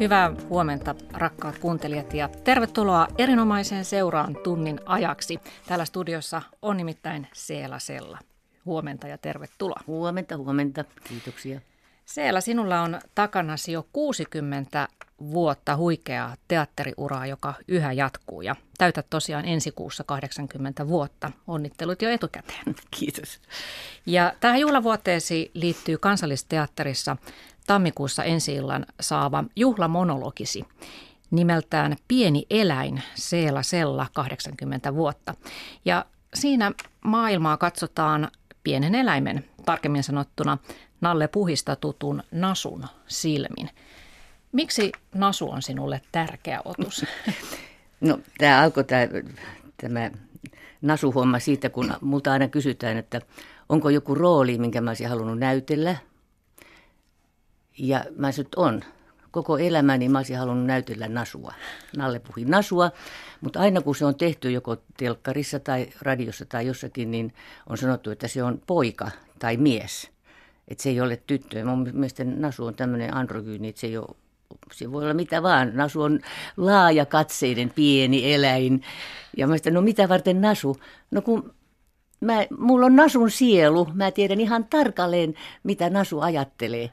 Hyvää huomenta rakkaat kuuntelijat ja tervetuloa erinomaiseen seuraan tunnin ajaksi. Täällä studiossa on nimittäin Seela Sella. Huomenta ja tervetuloa. Huomenta, huomenta. Kiitoksia. Seela, sinulla on takanasi jo 60 vuotta huikeaa teatteriuraa, joka yhä jatkuu ja täytät tosiaan ensi kuussa 80 vuotta. Onnittelut jo etukäteen. Kiitos. Ja tähän juhlavuoteesi liittyy kansallisteatterissa tammikuussa ensi illan saava juhlamonologisi nimeltään Pieni eläin, Seela Sella, 80 vuotta. Ja siinä maailmaa katsotaan pienen eläimen, tarkemmin sanottuna Nalle Puhista tutun Nasun silmin. Miksi Nasu on sinulle tärkeä otus? No tämä alkoi tämä, tämä Nasu-homma siitä, kun multa aina kysytään, että onko joku rooli, minkä mä olisin halunnut näytellä. Ja mä että on. Koko elämäni mä olisin halunnut näytellä Nasua. Nalle puhui Nasua, mutta aina kun se on tehty joko telkkarissa tai radiossa tai jossakin, niin on sanottu, että se on poika tai mies. Että se ei ole tyttö. Mun mielestä Nasu on tämmöinen androgyyni, että se ei ole se voi olla mitä vaan. Nasu on laaja katseiden pieni eläin. Ja mä sitä, no mitä varten Nasu? No kun mä, mulla on Nasun sielu, mä tiedän ihan tarkalleen, mitä Nasu ajattelee.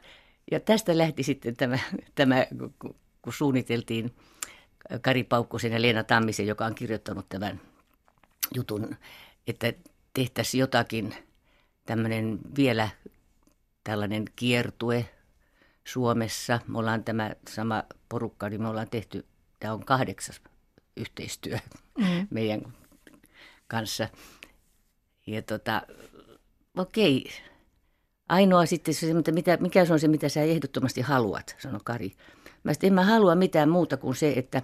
Ja tästä lähti sitten tämä, tämä kun suunniteltiin Kari Paukkosen ja Leena Tammisen, joka on kirjoittanut tämän jutun, että tehtäisiin jotakin tämmöinen vielä tällainen kiertue Suomessa. Me ollaan tämä sama porukka, niin me ollaan tehty, tämä on kahdeksas yhteistyö mm. meidän kanssa. Ja tota, okei, ainoa sitten se, mitä, mikä se on se, mitä sä ehdottomasti haluat, sanoi Kari. Mä sitten en mä halua mitään muuta kuin se, että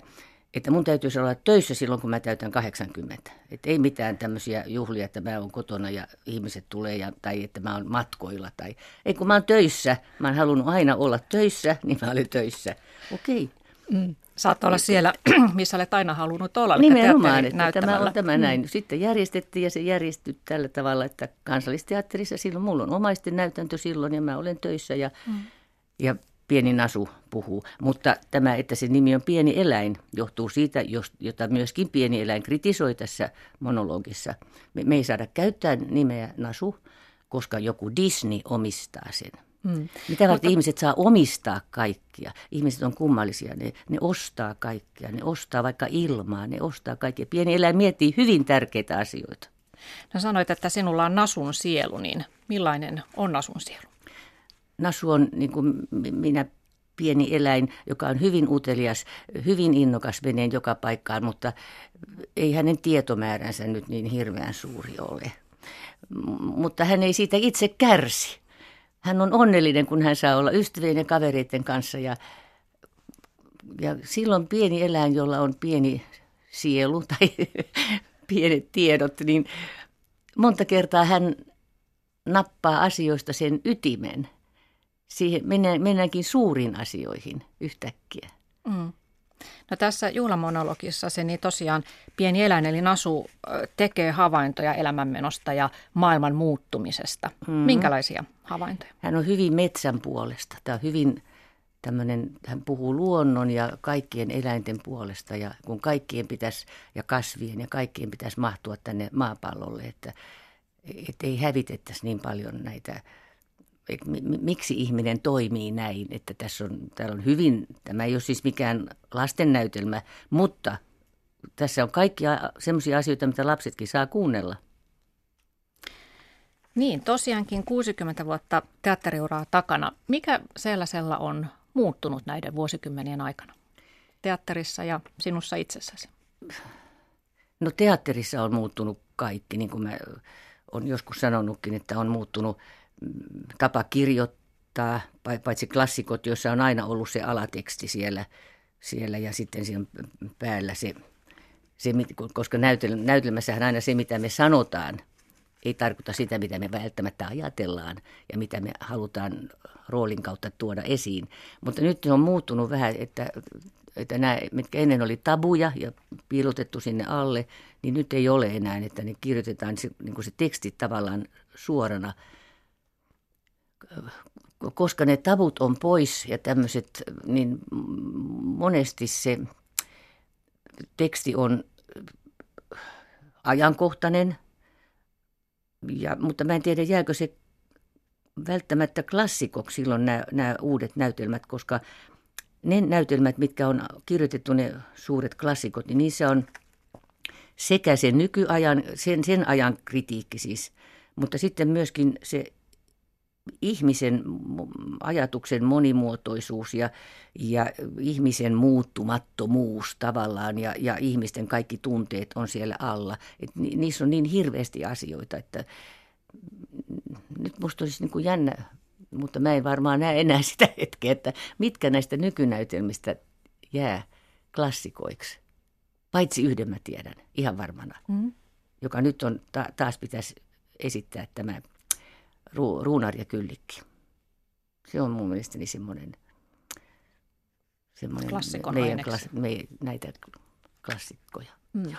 että mun täytyisi olla töissä silloin, kun mä täytän 80. Että ei mitään tämmöisiä juhlia, että mä oon kotona ja ihmiset tulee, ja, tai että mä oon matkoilla. Tai, ei kun mä oon töissä, mä oon halunnut aina olla töissä, niin mä olin töissä. Okei. Mm. Saat olla siellä, missä olet aina halunnut olla. Nimenomaan, että tämä on tämä mm. näin. Sitten järjestettiin ja se järjestyi tällä tavalla, että kansallisteatterissa silloin mulla on omaisten näytäntö silloin ja mä olen töissä ja, mm. ja pieni nasu puhuu. Mutta tämä, että se nimi on pieni eläin, johtuu siitä, jota myöskin pieni eläin kritisoi tässä monologissa. Me, me ei saada käyttää nimeä nasu, koska joku Disney omistaa sen. Hmm. Mitä varten Mutta... ihmiset saa omistaa kaikkia? Ihmiset on kummallisia, ne, ne ostaa kaikkia, ne ostaa vaikka ilmaa, ne ostaa kaikkia. Pieni eläin miettii hyvin tärkeitä asioita. No sanoit, että sinulla on nasun sielu, niin millainen on nasun sielu? Nasu on niin kuin minä pieni eläin, joka on hyvin utelias, hyvin innokas veneen joka paikkaan, mutta ei hänen tietomääränsä nyt niin hirveän suuri ole. Mutta hän ei siitä itse kärsi. Hän on onnellinen, kun hän saa olla ystävien ja kavereiden kanssa ja, ja silloin pieni eläin, jolla on pieni sielu tai pienet tiedot, niin monta kertaa hän nappaa asioista sen ytimen – siihen mennään, mennäänkin suuriin asioihin yhtäkkiä. Mm. No tässä juhlamonologissa se niin tosiaan pieni eläin eli Nasu tekee havaintoja elämänmenosta ja maailman muuttumisesta. Mm. Minkälaisia havaintoja? Hän on hyvin metsän puolesta. Tämä on hyvin tämmöinen, hän puhuu luonnon ja kaikkien eläinten puolesta ja kun kaikkien pitäisi, ja kasvien ja kaikkien pitäisi mahtua tänne maapallolle, että, että ei hävitettäisi niin paljon näitä että miksi ihminen toimii näin, että tässä on, täällä on hyvin, tämä ei ole siis mikään lastennäytelmä, mutta tässä on kaikkia sellaisia asioita, mitä lapsetkin saa kuunnella. Niin, tosiaankin 60 vuotta teatteriuraa takana. Mikä sellaisella on muuttunut näiden vuosikymmenien aikana? Teatterissa ja sinussa itsessäsi? No teatterissa on muuttunut kaikki, niin kuin mä olen joskus sanonutkin, että on muuttunut – tapa kirjoittaa, paitsi klassikot, joissa on aina ollut se alateksti siellä, siellä ja sitten siinä päällä se, se koska näytelmässähän aina se, mitä me sanotaan, ei tarkoita sitä, mitä me välttämättä ajatellaan ja mitä me halutaan roolin kautta tuoda esiin. Mutta nyt on muuttunut vähän, että, että nämä, mitkä ennen oli tabuja ja piilotettu sinne alle, niin nyt ei ole enää, että ne kirjoitetaan se, niin kuin se teksti tavallaan suorana koska ne tavut on pois ja tämmöiset, niin monesti se teksti on ajankohtainen, ja, mutta mä en tiedä jääkö se välttämättä klassikoksi silloin nämä, nämä uudet näytelmät, koska ne näytelmät, mitkä on kirjoitettu, ne suuret klassikot, niin niissä on sekä sen nykyajan, sen, sen ajan kritiikki siis, mutta sitten myöskin se ihmisen ajatuksen monimuotoisuus ja, ja ihmisen muuttumattomuus tavallaan ja, ja ihmisten kaikki tunteet on siellä alla. Et ni, niissä on niin hirveästi asioita, että nyt musta olisi niin kuin jännä, mutta mä en varmaan näe enää sitä hetkeä, että mitkä näistä nykynäytelmistä jää klassikoiksi. Paitsi yhden mä tiedän, ihan varmana, mm. joka nyt on, ta- taas pitäisi esittää tämä Ru- Ruunar ja Kyllikki. Se on mun mielestäni semmoinen, semmoinen Klassikon meidän klas, me, näitä klassikkoja. Mm.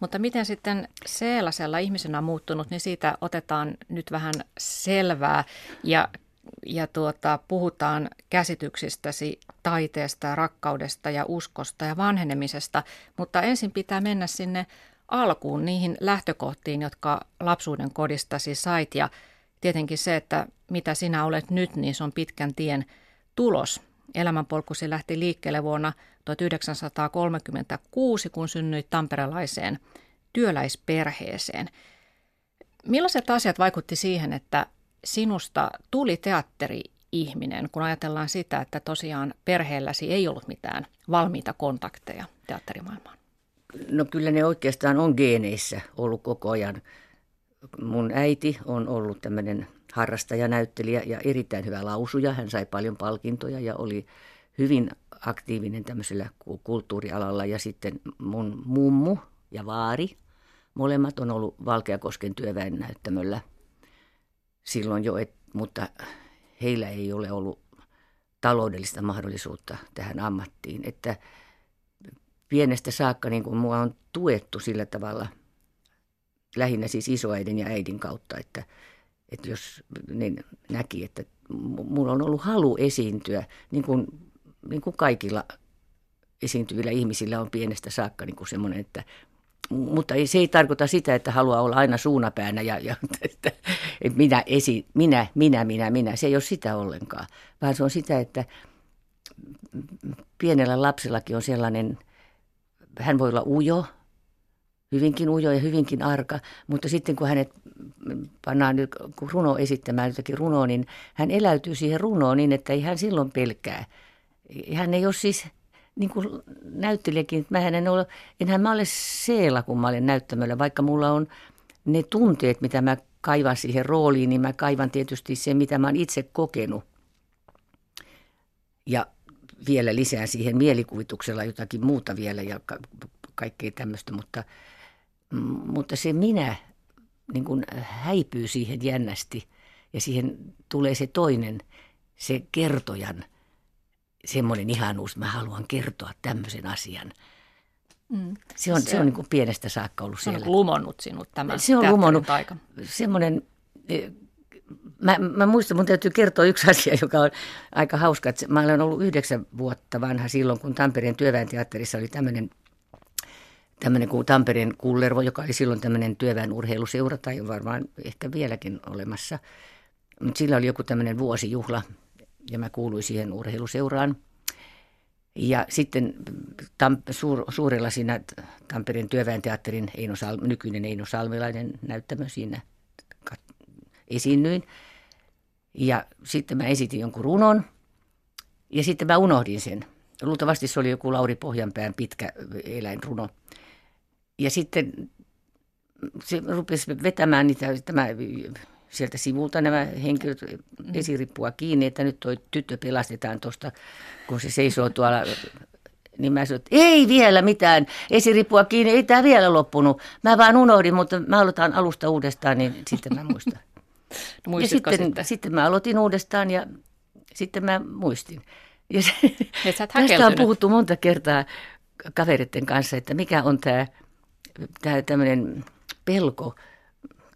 Mutta miten sitten Seelasella ihmisenä on muuttunut, niin siitä otetaan nyt vähän selvää ja, ja tuota, puhutaan käsityksistäsi taiteesta, rakkaudesta ja uskosta ja vanhenemisesta, mutta ensin pitää mennä sinne alkuun niihin lähtökohtiin, jotka lapsuuden kodistasi sait ja tietenkin se, että mitä sinä olet nyt, niin se on pitkän tien tulos. Elämänpolkusi lähti liikkeelle vuonna 1936, kun synnyit tamperelaiseen työläisperheeseen. Millaiset asiat vaikutti siihen, että sinusta tuli teatteri-ihminen, kun ajatellaan sitä, että tosiaan perheelläsi ei ollut mitään valmiita kontakteja teatterimaailmaan? No kyllä ne oikeastaan on geeneissä ollut koko ajan mun äiti on ollut tämmöinen harrastajanäyttelijä ja erittäin hyvä lausuja. Hän sai paljon palkintoja ja oli hyvin aktiivinen tämmöisellä kulttuurialalla. Ja sitten mun mummu ja vaari, molemmat on ollut Valkeakosken työväen näyttämöllä silloin jo, et, mutta heillä ei ole ollut taloudellista mahdollisuutta tähän ammattiin. Että pienestä saakka niin kuin mua on tuettu sillä tavalla – lähinnä siis isoäidin ja äidin kautta, että, että jos ne näki, että mulla on ollut halu esiintyä, niin kuin, niin kuin kaikilla esiintyvillä ihmisillä on pienestä saakka niin kuin semmoinen, että mutta se ei tarkoita sitä, että haluaa olla aina suunapäänä ja, ja että, että minä, esi, minä, minä, minä, minä. Se ei ole sitä ollenkaan, vaan se on sitä, että pienellä lapsellakin on sellainen, hän voi olla ujo, hyvinkin ujo ja hyvinkin arka, mutta sitten kun hänet pannaan nyt kun runo esittämään jotakin runoa, niin hän eläytyy siihen runoon niin, että ei hän silloin pelkää. Hän ei ole siis niin kuin näyttelijäkin, että mä en ole, enhän mä ole seela, kun mä olen näyttämällä, vaikka mulla on ne tunteet, mitä mä kaivan siihen rooliin, niin mä kaivan tietysti se, mitä mä oon itse kokenut. Ja vielä lisää siihen mielikuvituksella jotakin muuta vielä ja ka- kaikkea tämmöistä, mutta – mutta se minä niin kuin häipyy siihen jännästi ja siihen tulee se toinen, se kertojan semmoinen ihanuus, mä haluan kertoa tämmöisen asian. Mm. Se on, se, se on niin kuin pienestä saakka ollut siellä. Se on lumonnut sinut tämä Se on lumonnut. Aika. Semmoinen, e, mä, mä muistan, mun täytyy kertoa yksi asia, joka on aika hauska. Että mä olen ollut yhdeksän vuotta vanha silloin, kun Tampereen työväenteatterissa oli tämmöinen tämmöinen kuin Tampereen Kullervo, joka oli silloin tämmöinen työväen urheiluseura tai varmaan ehkä vieläkin olemassa. Mutta sillä oli joku tämmöinen vuosijuhla ja mä kuuluin siihen urheiluseuraan. Ja sitten tam, suur, suurella siinä Tampereen työväen teatterin Eino Sal, nykyinen Eino Salmilainen näyttämö siinä esiinnyin. Ja sitten mä esitin jonkun runon ja sitten mä unohdin sen. Luultavasti se oli joku Lauri Pohjanpään pitkä eläinruno. Ja sitten se rupesi vetämään niitä, tämä, sieltä sivulta nämä henkilöt mm. esirippua kiinni, että nyt tuo tyttö pelastetaan tuosta, kun se seisoo tuolla niin mä sanoin, että ei vielä mitään, esirippua kiinni, ei tämä vielä loppunut. Mä vaan unohdin, mutta mä aloitan alusta uudestaan, niin sitten mä muistan. ja sitten, sitten? sitten mä aloitin uudestaan ja sitten mä muistin. Ja se, tästä on puhuttu monta kertaa kavereiden kanssa, että mikä on tämä tämä tämmöinen pelko,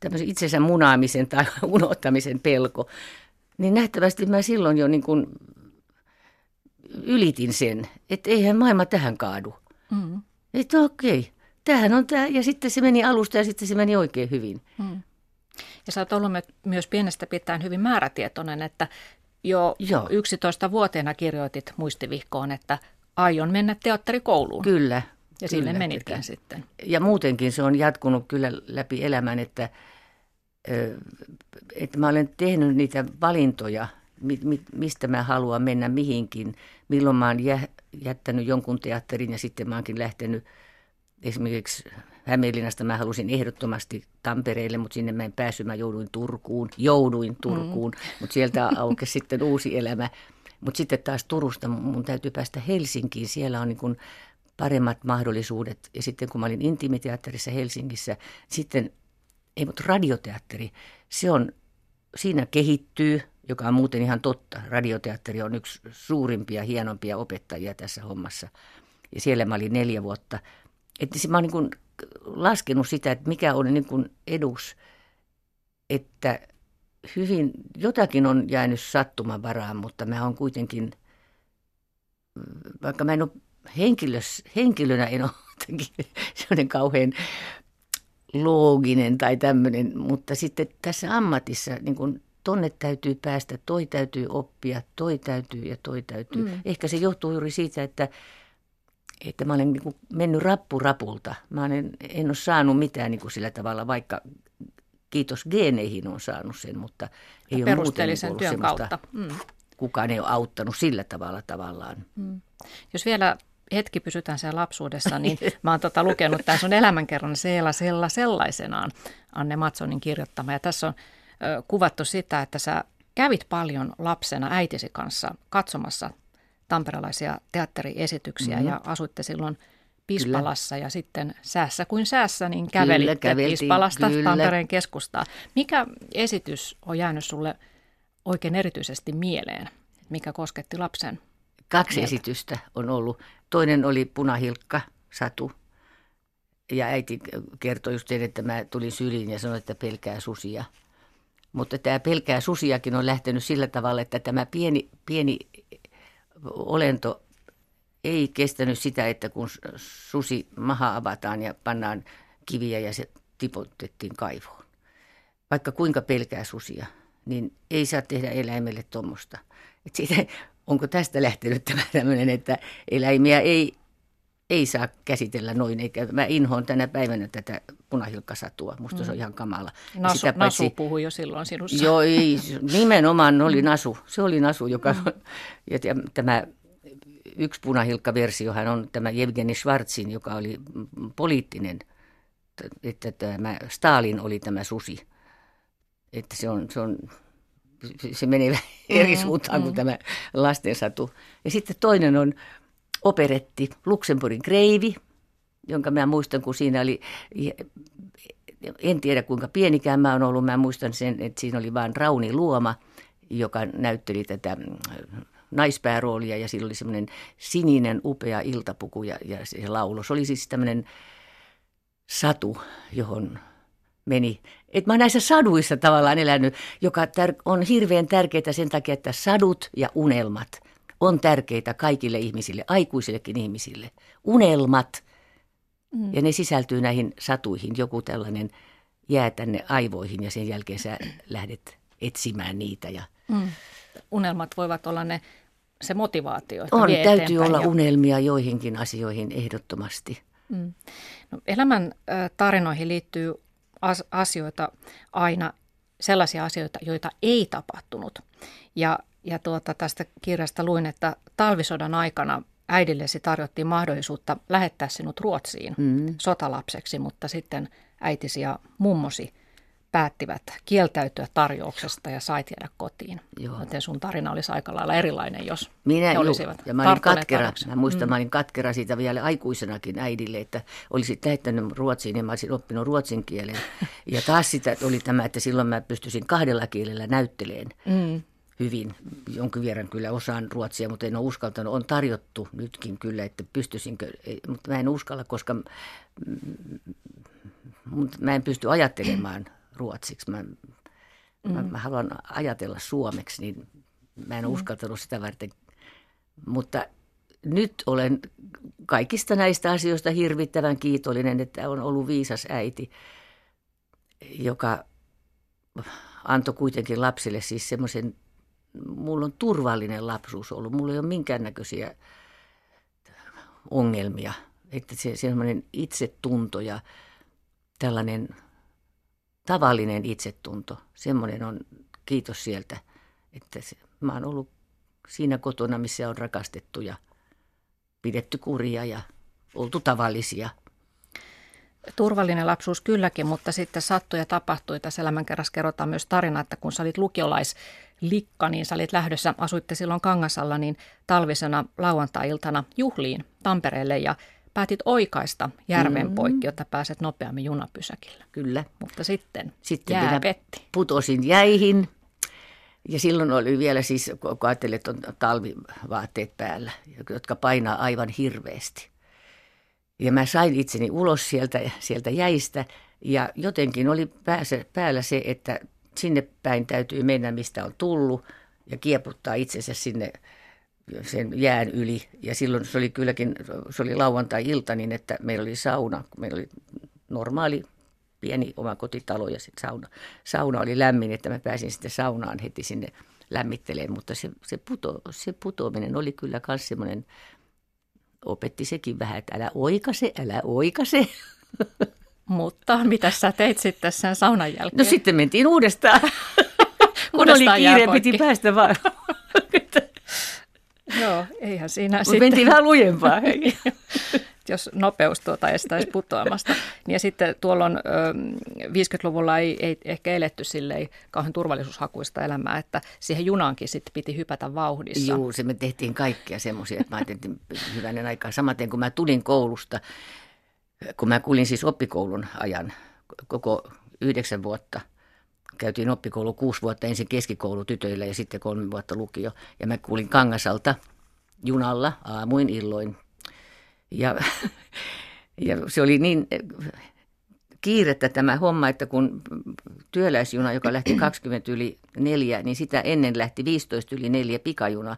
tämmöisen itsensä munaamisen tai unohtamisen pelko. niin nähtävästi mä silloin jo niin kuin ylitin sen, että eihän maailma tähän kaadu. Mm. Että okei, tämähän on tämä. Ja sitten se meni alusta ja sitten se meni oikein hyvin. Mm. Ja sä oot ollut myös pienestä pitäen hyvin määrätietoinen, että jo Joo. 11-vuotiaana kirjoitit muistivihkoon, että aion mennä teatterikouluun. Kyllä. Ja sinne kyllä. sitten. Ja muutenkin se on jatkunut kyllä läpi elämän, että, että mä olen tehnyt niitä valintoja, mistä mä haluan mennä mihinkin. Milloin mä oon jättänyt jonkun teatterin ja sitten mä oonkin lähtenyt esimerkiksi Hämeenlinnasta mä halusin ehdottomasti Tampereelle, mutta sinne mä en päässyt, mä jouduin Turkuun, jouduin Turkuun, mm. mutta sieltä aukesi sitten uusi elämä. Mutta sitten taas Turusta mun täytyy päästä Helsinkiin, siellä on niin kuin paremmat mahdollisuudet. Ja sitten kun mä olin intimiteatterissa Helsingissä, sitten, ei mutta radioteatteri, se on, siinä kehittyy, joka on muuten ihan totta. Radioteatteri on yksi suurimpia, hienompia opettajia tässä hommassa. Ja siellä mä olin neljä vuotta. Että mä oon niin laskenut sitä, että mikä on niin kuin edus, että hyvin, jotakin on jäänyt sattuman varaan, mutta mä oon kuitenkin, vaikka mä en ole henkilös, henkilönä, en ole sellainen kauhean looginen tai tämmöinen, mutta sitten tässä ammatissa niin kun tonne täytyy päästä, toi täytyy oppia, toi täytyy ja toi täytyy. Mm. Ehkä se johtuu juuri siitä, että että mä olen niin kuin mennyt rappurapulta. Mä en, en ole saanut mitään niin kuin sillä tavalla, vaikka kiitos geeneihin on saanut sen, mutta ei ole muuten niin työn kautta. Mm. Kukaan ei ole auttanut sillä tavalla tavallaan. Mm. Jos vielä hetki pysytään siellä lapsuudessa, niin mä oon tota lukenut tämän sun elämänkerran Seela Sella sellaisenaan, Anne Matsonin kirjoittama. Ja tässä on ö, kuvattu sitä, että sä kävit paljon lapsena äitisi kanssa katsomassa tamperelaisia teatteriesityksiä mm-hmm. ja asuitte silloin Pispalassa kyllä. ja sitten säässä kuin säässä, niin kävelitte kyllä, Pispalasta kyllä. Tampereen keskustaa. Mikä esitys on jäänyt sulle oikein erityisesti mieleen, mikä kosketti lapsen Kaksi mieltä? esitystä on ollut. Toinen oli Punahilkka, Satu. Ja äiti kertoi just sen, että mä tulin syliin ja sanoin, että pelkää susia. Mutta tämä pelkää susiakin on lähtenyt sillä tavalla, että tämä pieni, pieni olento ei kestänyt sitä, että kun susi maha avataan ja pannaan kiviä ja se tipotettiin kaivoon. Vaikka kuinka pelkää susia, niin ei saa tehdä eläimelle tuommoista. Onko tästä lähtenyt tämä tämmöinen, että eläimiä ei, ei saa käsitellä noin, eikä mä inhoon tänä päivänä tätä punahilkkasatua. Musta mm. se on mm. ihan kamala. Nasu, sitä paitsi, Nasu puhui jo silloin sinussa. Joo, ei, nimenomaan oli mm. Nasu. Se oli Nasu, joka... Mm. Ja tämä yksi punahilkkaversiohan on tämä Evgeni Schwarzin, joka oli poliittinen, että tämä Stalin oli tämä susi. Että se on, se on se menee eri mm, suuntaan mm. kuin tämä lastensatu. Ja sitten toinen on operetti Luxemburgin kreivi, jonka mä muistan, kun siinä oli, en tiedä kuinka pienikään mä oon ollut, mä muistan sen, että siinä oli vain Rauni Luoma, joka näytteli tätä naispääroolia ja sillä oli semmoinen sininen upea iltapuku ja, ja se laulo. Se oli siis tämmöinen satu, johon meni. Et mä oon näissä saduissa tavallaan elänyt, joka tär- on hirveän tärkeää sen takia, että sadut ja unelmat on tärkeitä kaikille ihmisille, aikuisillekin ihmisille. Unelmat. Mm. Ja ne sisältyy näihin satuihin. Joku tällainen jää tänne aivoihin ja sen jälkeen sä lähdet etsimään niitä. Ja... Mm. Unelmat voivat olla ne se motivaatio. Että on, täytyy olla ja... unelmia joihinkin asioihin ehdottomasti. Mm. No, elämän tarinoihin liittyy asioita aina, sellaisia asioita, joita ei tapahtunut. Ja, ja tuota, tästä kirjasta luin, että talvisodan aikana äidillesi tarjottiin mahdollisuutta lähettää sinut Ruotsiin mm. sotalapseksi, mutta sitten äitisi ja mummosi päättivät kieltäytyä tarjouksesta ja sait jäädä kotiin. Joo. Joten sun tarina olisi aika lailla erilainen, jos Minä, he olisivat ja mä olin katkera, mä muistan, mm. mä olin katkera siitä vielä aikuisenakin äidille, että olisi lähettänyt ruotsiin ja mä olisin oppinut ruotsin kielen. ja taas sitä oli tämä, että silloin mä pystyisin kahdella kielellä näytteleen. Mm hyvin. Jonkin verran kyllä osaan ruotsia, mutta en ole uskaltanut. On tarjottu nytkin kyllä, että pystyisinkö, mutta mä en uskalla, koska mä en pysty ajattelemaan ruotsiksi. Mä, Mm. Mä, mä haluan ajatella suomeksi, niin mä en mm. uskaltanut sitä varten. Mutta nyt olen kaikista näistä asioista hirvittävän kiitollinen, että on ollut viisas äiti, joka antoi kuitenkin lapsille siis semmoisen, mulla on turvallinen lapsuus ollut, mulla ei ole minkäännäköisiä ongelmia. Että se semmoinen itsetunto ja tällainen tavallinen itsetunto, semmoinen on, kiitos sieltä, että se, mä oon ollut siinä kotona, missä on rakastettu ja pidetty kuria ja oltu tavallisia. Turvallinen lapsuus kylläkin, mutta sitten sattui ja tapahtui. Tässä elämänkerrassa kerrotaan myös tarina, että kun sä olit lukiolaislikka, niin sä olit lähdössä, asuitte silloin Kangasalla, niin talvisena lauantai-iltana juhliin Tampereelle ja päätit oikaista järven mm-hmm. poikki, jotta pääset nopeammin junapysäkillä. Kyllä. Mutta sitten, sitten jää petti. putosin jäihin ja silloin oli vielä siis, kun ajattelin, että on talvivaatteet päällä, jotka painaa aivan hirveästi. Ja mä sain itseni ulos sieltä, sieltä jäistä ja jotenkin oli päässä, päällä se, että sinne päin täytyy mennä, mistä on tullut ja kieputtaa itsensä sinne sen jään yli. Ja silloin se oli kylläkin, se oli lauantai-ilta niin, että meillä oli sauna, meillä oli normaali pieni oma kotitalo ja sitten sauna. Sauna oli lämmin, että mä pääsin sitten saunaan heti sinne lämmittelemään, mutta se, se, puto, se putoaminen oli kyllä myös semmoinen, opetti sekin vähän, että älä oikase, älä oikase. Mutta mitä sä teit sitten sen saunan jälkeen? No sitten mentiin uudestaan. Kun oli kiire, piti päästä vaan. Joo, eihän siinä Mut sitten... mentiin vähän lujempaa. jos nopeus tuota estäisi putoamasta. Ja sitten tuolloin 50-luvulla ei, ei ehkä eletty silleen kauhean turvallisuushakuista elämää, että siihen junaankin sitten piti hypätä vauhdissa. Joo, se me tehtiin kaikkea semmoisia, että mä ajattelin hyvänen aikaa. Samaten kun mä tulin koulusta, kun mä kulin siis oppikoulun ajan koko yhdeksän vuotta – käytiin oppikoulu kuusi vuotta, ensin keskikoulu tytöillä ja sitten kolme vuotta lukio. Ja mä kuulin Kangasalta junalla aamuin illoin ja, ja se oli niin eh, kiirettä tämä homma, että kun työläisjuna, joka lähti 20 yli neljä, niin sitä ennen lähti 15 yli neljä pikajuna,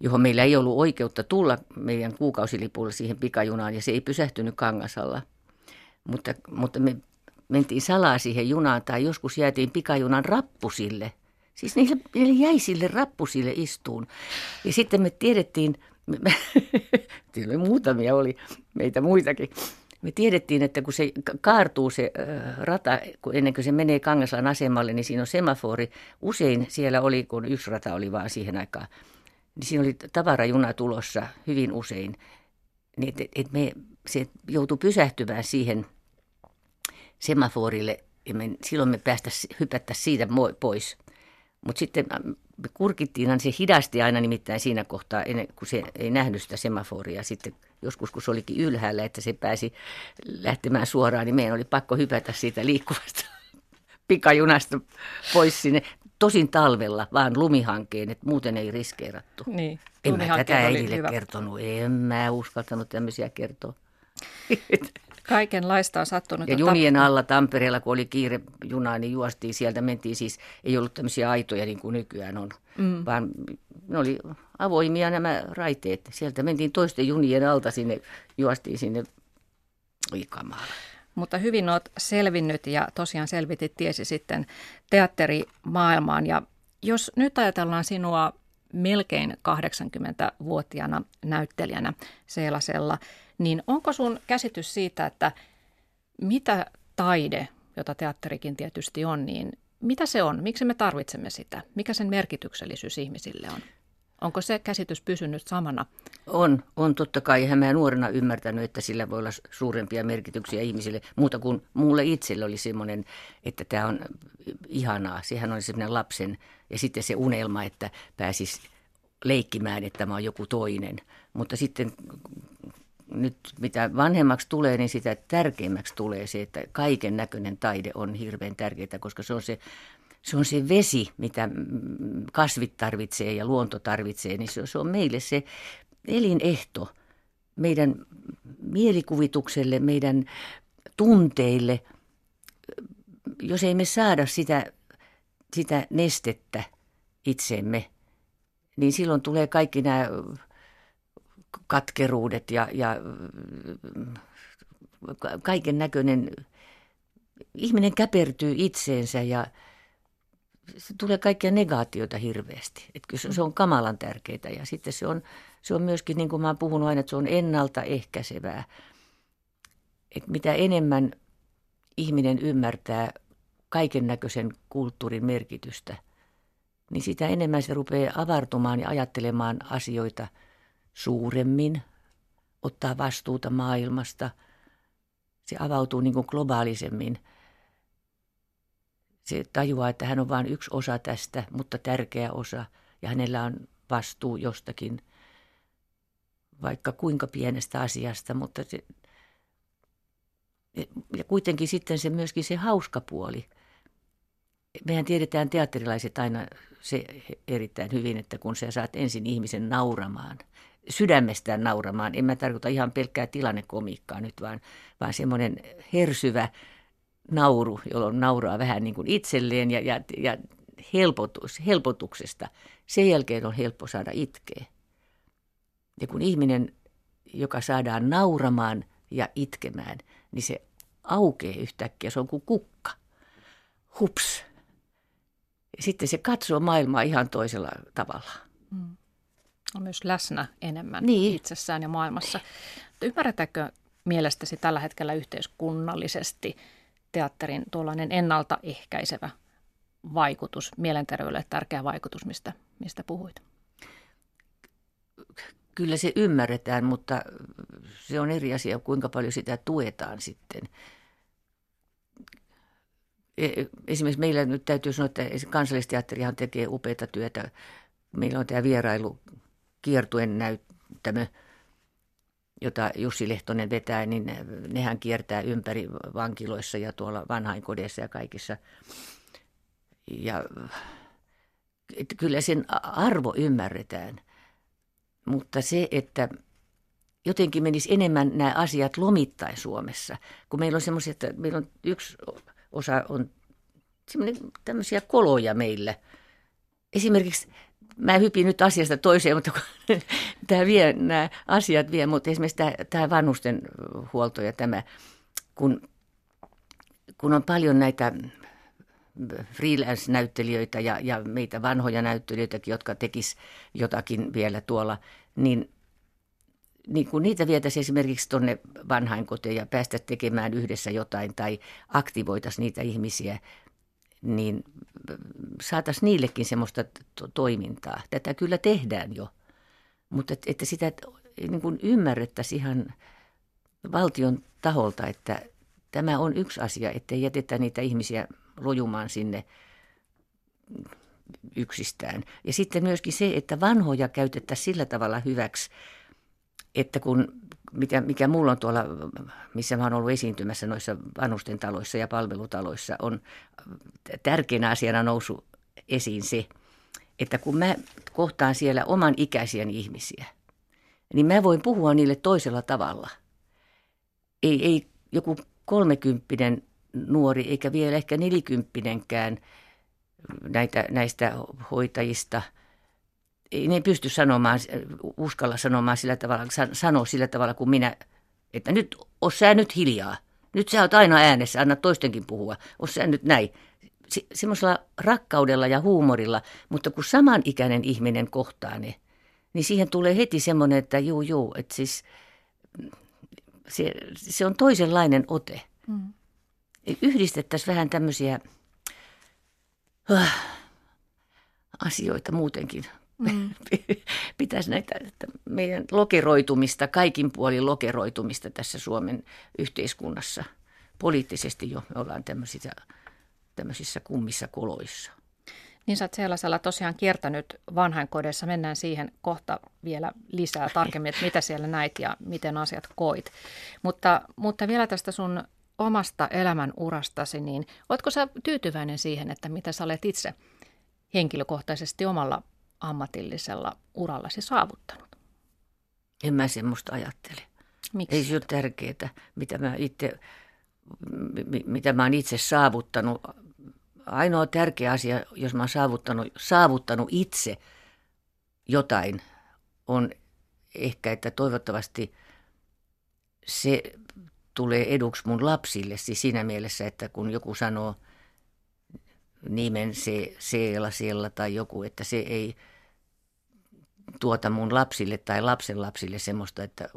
johon meillä ei ollut oikeutta tulla meidän kuukausilipulla siihen pikajunaan, ja se ei pysähtynyt Kangasalla. Mutta, mutta me mentiin salaa siihen junaan tai joskus jäätiin pikajunan rappusille. Siis niille, niille jäi sille rappusille istuun. Ja sitten me tiedettiin, oli muutamia oli, meitä muitakin. Me tiedettiin, että kun se kaartuu se rata, kun ennen kuin se menee Kangaslan asemalle, niin siinä on semafori. Usein siellä oli, kun yksi rata oli vaan siihen aikaan, niin siinä oli tavarajuna tulossa hyvin usein. Niin et, et me, se joutui pysähtymään siihen semaforille ja me, silloin me päästä hypättä siitä pois. Mutta sitten me kurkittiin, se hidasti aina nimittäin siinä kohtaa, ennen kun se ei nähnyt sitä semaforia. Sitten joskus, kun se olikin ylhäällä, että se pääsi lähtemään suoraan, niin meidän oli pakko hypätä siitä liikkuvasta pikajunasta pois sinne. Tosin talvella, vaan lumihankkeen, että muuten ei riskeerattu. Niin, en mä tätä äidille hyvä. kertonut, en mä uskaltanut tämmöisiä kertoa. Kaikenlaista on sattunut. Ja junien alla Tampereella, kun oli kiire junaa, niin juostiin sieltä, mentiin siis, ei ollut tämmöisiä aitoja niin kuin nykyään on, mm. vaan ne oli avoimia nämä raiteet. Sieltä mentiin toisten junien alta sinne, juostiin sinne Ikamaalle. Mutta hyvin olet selvinnyt ja tosiaan selvitit tiesi sitten teatterimaailmaan. Ja jos nyt ajatellaan sinua melkein 80-vuotiaana näyttelijänä Seelasella, niin onko sun käsitys siitä, että mitä taide, jota teatterikin tietysti on, niin mitä se on? Miksi me tarvitsemme sitä? Mikä sen merkityksellisyys ihmisille on? Onko se käsitys pysynyt samana? On, on totta kai. Eihän mä nuorena ymmärtänyt, että sillä voi olla suurempia merkityksiä ihmisille. Muuta kuin mulle itselle oli semmoinen, että tämä on ihanaa. Sehän oli semmoinen lapsen ja sitten se unelma, että pääsis leikkimään, että mä oon joku toinen. Mutta sitten nyt mitä vanhemmaksi tulee, niin sitä tärkeimmäksi tulee se, että kaiken näköinen taide on hirveän tärkeää, koska se on se, se on se vesi, mitä kasvit tarvitsee ja luonto tarvitsee, niin se, se on meille se elinehto meidän mielikuvitukselle, meidän tunteille. Jos ei me saada sitä sitä nestettä itseemme, niin silloin tulee kaikki nämä katkeruudet ja, ja kaiken näköinen, ihminen käpertyy itseensä ja se tulee kaikkia negaatioita hirveästi. Että kyllä se on kamalan tärkeää ja sitten se on, se on myöskin, niin kuin mä oon puhunut aina, että se on ennaltaehkäisevää. Että mitä enemmän ihminen ymmärtää kaiken näköisen kulttuurin merkitystä, niin sitä enemmän se rupeaa avartumaan ja ajattelemaan asioita suuremmin, ottaa vastuuta maailmasta. Se avautuu niin kuin globaalisemmin. Se tajuaa, että hän on vain yksi osa tästä, mutta tärkeä osa, ja hänellä on vastuu jostakin, vaikka kuinka pienestä asiasta, mutta se, ja kuitenkin sitten se myöskin se hauska puoli. Mehän tiedetään teatterilaiset aina se erittäin hyvin, että kun sä saat ensin ihmisen nauramaan, sydämestään nauramaan, en mä tarkoita ihan pelkkää tilannekomiikkaa nyt, vaan, vaan semmoinen hersyvä nauru, jolloin nauraa vähän niin kuin itselleen ja, ja, ja helpotus, helpotuksesta. Sen jälkeen on helppo saada itkeä. Ja kun ihminen, joka saadaan nauramaan ja itkemään, niin se aukeaa yhtäkkiä, se on kuin kukka. Hups. Sitten se katsoo maailmaa ihan toisella tavalla. Mm. On myös läsnä enemmän niin. itsessään ja maailmassa. Ymmärretäänkö mielestäsi tällä hetkellä yhteiskunnallisesti teatterin tuollainen ennaltaehkäisevä vaikutus, mielenterveydelle tärkeä vaikutus, mistä, mistä puhuit? Kyllä se ymmärretään, mutta se on eri asia, kuinka paljon sitä tuetaan sitten. E, esimerkiksi meillä nyt täytyy sanoa, että kansallisteatterihan tekee upeita työtä. Meillä on tämä vierailu kiertuen näyttämö, jota Jussi Lehtonen vetää, niin nehän kiertää ympäri vankiloissa ja tuolla vanhainkodeissa ja kaikissa. Ja kyllä sen arvo ymmärretään, mutta se, että jotenkin menisi enemmän nämä asiat lomittain Suomessa, kun meillä on semmoisia, että meillä on yksi osa on tämmöisiä koloja meillä. Esimerkiksi mä hypin nyt asiasta toiseen, mutta tämä vie, nämä asiat vie, mutta esimerkiksi tämä, tämä vanhusten huolto ja tämä, kun, kun on paljon näitä freelance-näyttelijöitä ja, ja meitä vanhoja näyttelijöitäkin, jotka tekis jotakin vielä tuolla, niin, niin kun niitä vietäisiin esimerkiksi tuonne vanhainkoteen ja päästä tekemään yhdessä jotain tai aktivoitaisiin niitä ihmisiä, niin saataisiin niillekin semmoista to- toimintaa. Tätä kyllä tehdään jo, mutta että sitä niin kuin ymmärrettäisiin ihan valtion taholta, että tämä on yksi asia, ettei jätetä niitä ihmisiä lojumaan sinne yksistään. Ja sitten myöskin se, että vanhoja käytettäisiin sillä tavalla hyväksi, että kun, mikä, mikä mulla on tuolla, missä mä oon ollut esiintymässä noissa vanhusten taloissa ja palvelutaloissa, on tärkeänä asiana noussut esiin se, että kun mä kohtaan siellä oman ikäisiä ihmisiä, niin mä voin puhua niille toisella tavalla. Ei, ei joku kolmekymppinen nuori eikä vielä ehkä nelikymppinenkään näitä, näistä hoitajista – ei ne pysty sanomaan, uskalla sanomaan sillä tavalla, sanoa sillä tavalla kuin minä, että nyt on sä nyt hiljaa. Nyt sä oot aina äänessä, anna toistenkin puhua. On sä nyt näin. Se, semmoisella rakkaudella ja huumorilla, mutta kun samanikäinen ihminen kohtaa ne, niin siihen tulee heti semmoinen, että juu, juu, että siis se, se on toisenlainen ote. Mm. Yhdistettäisiin vähän tämmöisiä äh, asioita muutenkin Mm. Pitäisi näitä että meidän lokeroitumista, kaikin puolin lokeroitumista tässä Suomen yhteiskunnassa. Poliittisesti jo me ollaan tämmöisissä, tämmöisissä kummissa koloissa. Niin sä oot sellaisella tosiaan kiertänyt vanhainkodeissa. Mennään siihen kohta vielä lisää tarkemmin, että mitä siellä näit ja miten asiat koit. Mutta, mutta vielä tästä sun omasta elämän urastasi, niin ootko sä tyytyväinen siihen, että mitä sä olet itse henkilökohtaisesti omalla ammatillisella urallasi saavuttanut? En mä semmoista ajattele. Miksi? Ei se ole tärkeää, mitä mä itse, mitä mä oon itse saavuttanut ainoa tärkeä asia, jos mä oon saavuttanut, saavuttanut itse jotain, on ehkä, että toivottavasti se tulee eduksi mun lapsille. Siis siinä mielessä, että kun joku sanoo nimen se, Seela siellä tai joku, että se ei tuota mun lapsille tai lapsen lapsille semmoista, että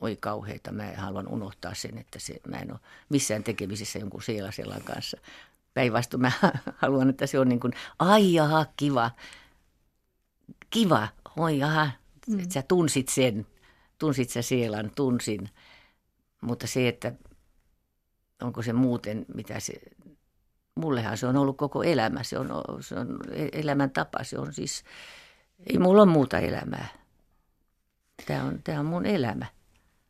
oi kauheita, mä haluan unohtaa sen, että se, mä en ole missään tekemisissä jonkun Seelasellan kanssa. Päinvastoin mä haluan, että se on niin kuin, ai jaha, kiva, kiva, oi jaha, mm. että sä tunsit sen, tunsit sä Seelan, tunsin. Mutta se, että onko se muuten, mitä se, mullehan se on ollut koko elämä, se on, se on e-, elämän tapa, se on siis, ei mulla ole muuta elämää. Tämä on, tämä on mun elämä.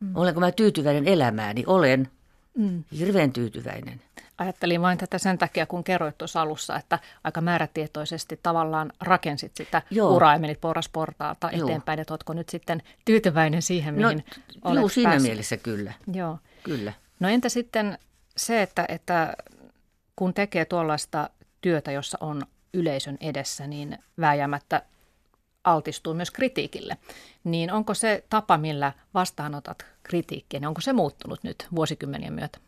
Mm. Olenko mä tyytyväinen elämääni? Olen. Mm. Hirveän tyytyväinen. Ajattelin vain tätä sen takia, kun kerroit tuossa alussa, että aika määrätietoisesti tavallaan rakensit sitä Joo. uraa ja menit porrasportaalta Joo. eteenpäin, että oletko nyt sitten tyytyväinen siihen, no, mihin no, olet Joo, siinä päässyt. mielessä kyllä. Joo. Kyllä. No entä sitten se, että, että kun tekee tuollaista työtä, jossa on yleisön edessä, niin vääjäämättä altistuu myös kritiikille. Niin onko se tapa, millä vastaanotat kritiikkiä, niin onko se muuttunut nyt vuosikymmenien myötä?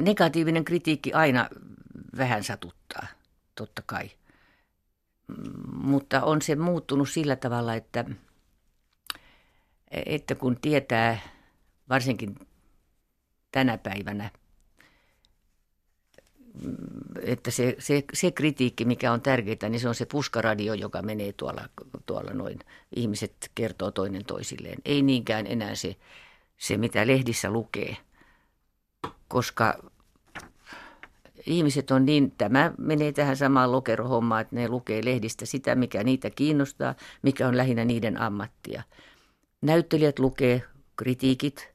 Negatiivinen kritiikki aina vähän satuttaa, totta kai. Mutta on se muuttunut sillä tavalla, että, että kun tietää varsinkin tänä päivänä, että se, se, se kritiikki, mikä on tärkeää, niin se on se puskaradio, joka menee tuolla, tuolla noin. Ihmiset kertoo toinen toisilleen. Ei niinkään enää se, se mitä lehdissä lukee, koska ihmiset on niin, tämä menee tähän samaan lokerohommaan, että ne lukee lehdistä sitä, mikä niitä kiinnostaa, mikä on lähinnä niiden ammattia. Näyttelijät lukee kritiikit,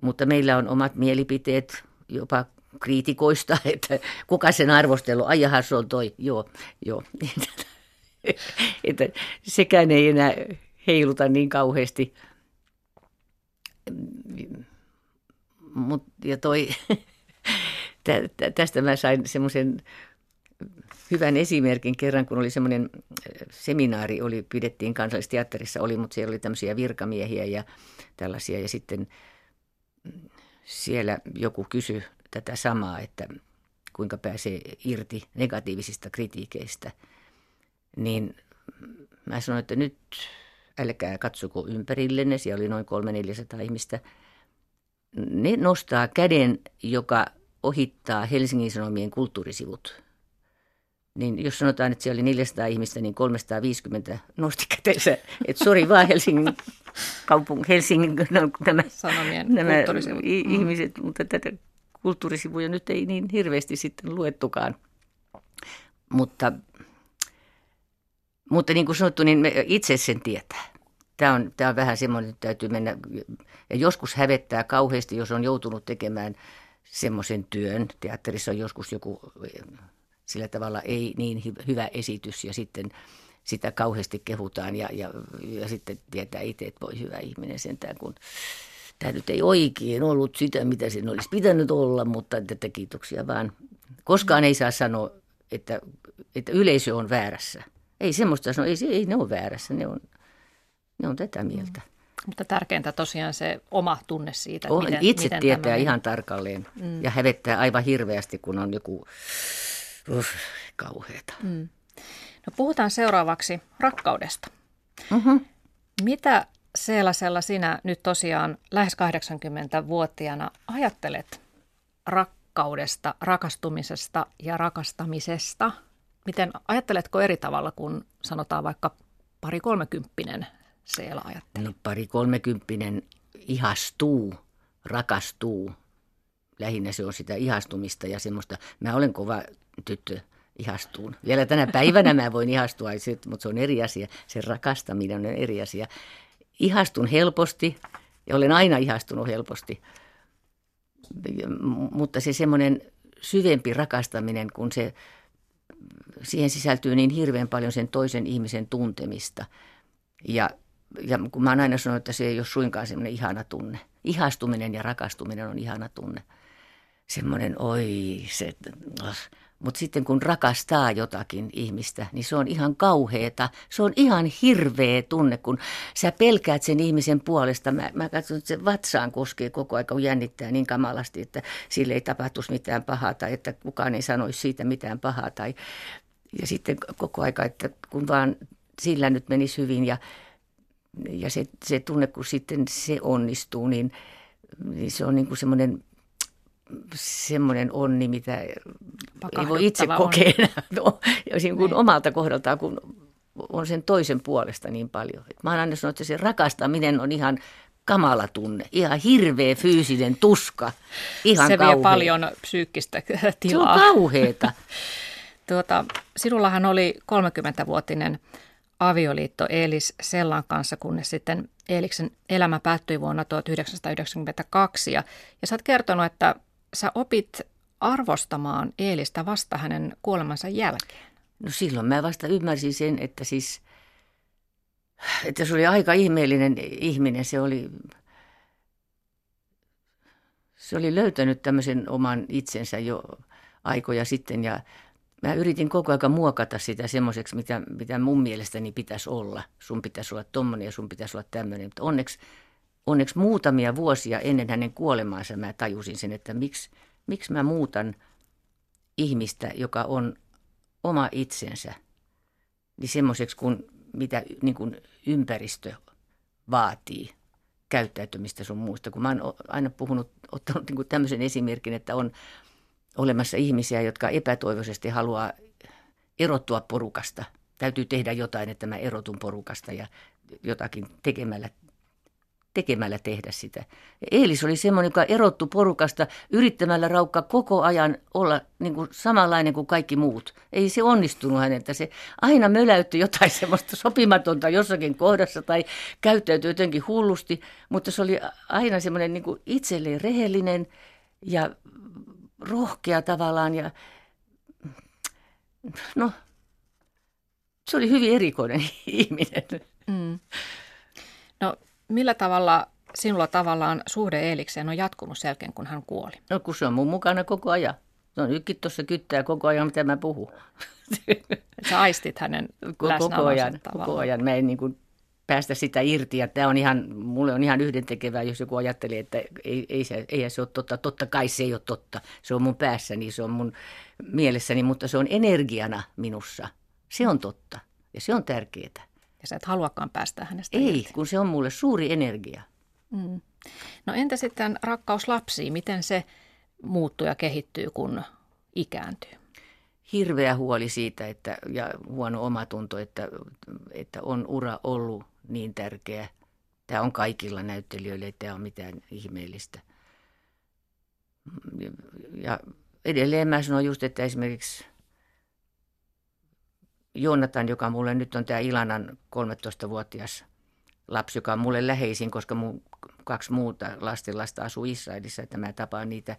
mutta meillä on omat mielipiteet, jopa kriitikoista, että kuka sen arvostelu, ai jaha, se on toi, joo, joo. että sekään ei enää heiluta niin kauheasti. Mut, ja toi, tästä mä sain semmoisen hyvän esimerkin kerran, kun oli semmoinen seminaari, oli, pidettiin kansallisteatterissa, oli, mutta siellä oli tämmöisiä virkamiehiä ja tällaisia, ja sitten siellä joku kysyi tätä samaa, että kuinka pääsee irti negatiivisista kritiikeistä, niin mä sanoin, että nyt älkää katsoko ympärillenne, siellä oli noin 300-400 ihmistä. Ne nostaa käden, joka ohittaa Helsingin Sanomien kulttuurisivut. Niin jos sanotaan, että siellä oli 400 ihmistä, niin 350 nosti kätensä. Että sori vaan Helsingin kaupung, Helsingin no, nämä, Sanomien nämä ihmiset, mutta tätä kulttuurisivuja nyt ei niin hirveästi sitten luettukaan. Mutta, mutta niin kuin sanottu, niin me itse sen tietää. Tämä on, tämä on vähän semmoinen, että täytyy mennä, ja joskus hävettää kauheasti, jos on joutunut tekemään semmoisen työn. Teatterissa on joskus joku sillä tavalla ei niin hyvä esitys ja sitten sitä kauheasti kehutaan ja, ja, ja sitten tietää itse, että voi hyvä ihminen sentään, kun tämä nyt ei oikein ollut sitä, mitä sen olisi pitänyt olla, mutta tätä kiitoksia vaan. Koskaan ei saa sanoa, että, että yleisö on väärässä. Ei semmoista sanoa, ei, ei ne ole väärässä, ne on, ne on tätä mieltä. Mm. Mutta tärkeintä tosiaan se oma tunne siitä. Oh, miten, itse miten tietää tämä ihan tarkalleen mm. ja hävettää aivan hirveästi, kun on joku uff, kauheata. Mm. No puhutaan seuraavaksi rakkaudesta. Mm-hmm. Mitä Seelasella sinä nyt tosiaan lähes 80-vuotiaana ajattelet rakkaudesta, rakastumisesta ja rakastamisesta? Miten ajatteletko eri tavalla kuin sanotaan vaikka pari kolmekymppinen Seela ajattelee? No pari kolmekymppinen ihastuu, rakastuu. Lähinnä se on sitä ihastumista ja semmoista. Mä olen kova tyttö ihastuun. Vielä tänä päivänä mä voin ihastua, mutta se on eri asia. Se rakastaminen on eri asia ihastun helposti ja olen aina ihastunut helposti. Mutta se semmoinen syvempi rakastaminen, kun se, siihen sisältyy niin hirveän paljon sen toisen ihmisen tuntemista. Ja, ja kun mä oon aina sanonut, että se ei ole suinkaan semmoinen ihana tunne. Ihastuminen ja rakastuminen on ihana tunne. semmoinen, oi, se, oh. Mutta sitten kun rakastaa jotakin ihmistä, niin se on ihan kauheeta. Se on ihan hirveä tunne, kun sä pelkäät sen ihmisen puolesta. Mä, mä katson, että se vatsaan koskee koko aika, kun jännittää niin kamalasti, että sille ei tapahtuisi mitään pahaa tai että kukaan ei sanoisi siitä mitään pahaa. Tai, ja sitten koko aika, että kun vaan sillä nyt menisi hyvin ja, ja se, se tunne, kun sitten se onnistuu, niin, niin se on niin kuin semmoinen semmoinen onni, mitä ei voi itse kokea no, niin. omalta kohdaltaan, kun on sen toisen puolesta niin paljon. Et mä oon aina sanonut, että se rakastaminen on ihan kamala tunne, ihan hirveä fyysinen tuska. Ihan se kauhea. vie paljon psyykkistä tilaa. Se on kauheeta. tuota, sinullahan oli 30-vuotinen avioliitto Eelis Sellan kanssa, kunnes sitten Eeliksen elämä päättyi vuonna 1992. Ja, ja sä oot kertonut, että sä opit arvostamaan Eelistä vasta hänen kuolemansa jälkeen? No silloin mä vasta ymmärsin sen, että siis, että se oli aika ihmeellinen ihminen. Se oli, se oli löytänyt tämmöisen oman itsensä jo aikoja sitten ja mä yritin koko ajan muokata sitä semmoiseksi, mitä, mitä mun mielestäni pitäisi olla. Sun pitäisi olla tommonen ja sun pitäisi olla tämmöinen. Mutta onneksi onneksi muutamia vuosia ennen hänen kuolemaansa mä tajusin sen, että miksi, miksi mä muutan ihmistä, joka on oma itsensä, niin semmoiseksi kuin mitä niin kuin ympäristö vaatii käyttäytymistä sun muusta. Kun mä oon aina puhunut, ottanut niin kuin tämmöisen esimerkin, että on olemassa ihmisiä, jotka epätoivoisesti haluaa erottua porukasta. Täytyy tehdä jotain, että mä erotun porukasta ja jotakin tekemällä tekemällä tehdä sitä. Eelis oli semmoinen, joka erottu porukasta yrittämällä raukka koko ajan olla niin kuin samanlainen kuin kaikki muut. Ei se onnistunut häneltä. Se aina möläytti jotain semmoista sopimatonta jossakin kohdassa tai käyttäytyi jotenkin hullusti, mutta se oli aina semmoinen niin kuin itselleen rehellinen ja rohkea tavallaan ja no, se oli hyvin erikoinen ihminen. Mm. Millä tavalla sinulla tavallaan suhde Eelikseen on jatkunut sen jälkeen, kun hän kuoli? No kun se on mun mukana koko ajan. Se on nytkin tuossa kyttää koko ajan, mitä mä puhun. Sä aistit hänen koko ajan, koko ajan. Mä en niin kuin päästä sitä irti. Ja tämä on ihan, mulle on ihan yhdentekevää, jos joku ajattelee, että ei, ei, se, ei se ole totta. Totta kai se ei ole totta. Se on mun päässäni, se on mun mielessäni, mutta se on energiana minussa. Se on totta ja se on tärkeää ja sä et haluakaan päästä hänestä Ei, irti. kun se on mulle suuri energia. Mm. No entä sitten rakkaus lapsiin, miten se muuttuu ja kehittyy, kun ikääntyy? Hirveä huoli siitä että, ja huono omatunto, että, että on ura ollut niin tärkeä. Tämä on kaikilla näyttelijöillä, ei tämä ole mitään ihmeellistä. Ja edelleen mä sanon just, että esimerkiksi Joonatan, joka mulle nyt on tämä Ilanan 13-vuotias lapsi, joka on mulle läheisin, koska mun kaksi muuta lastenlasta asuu Israelissa, että mä tapaan niitä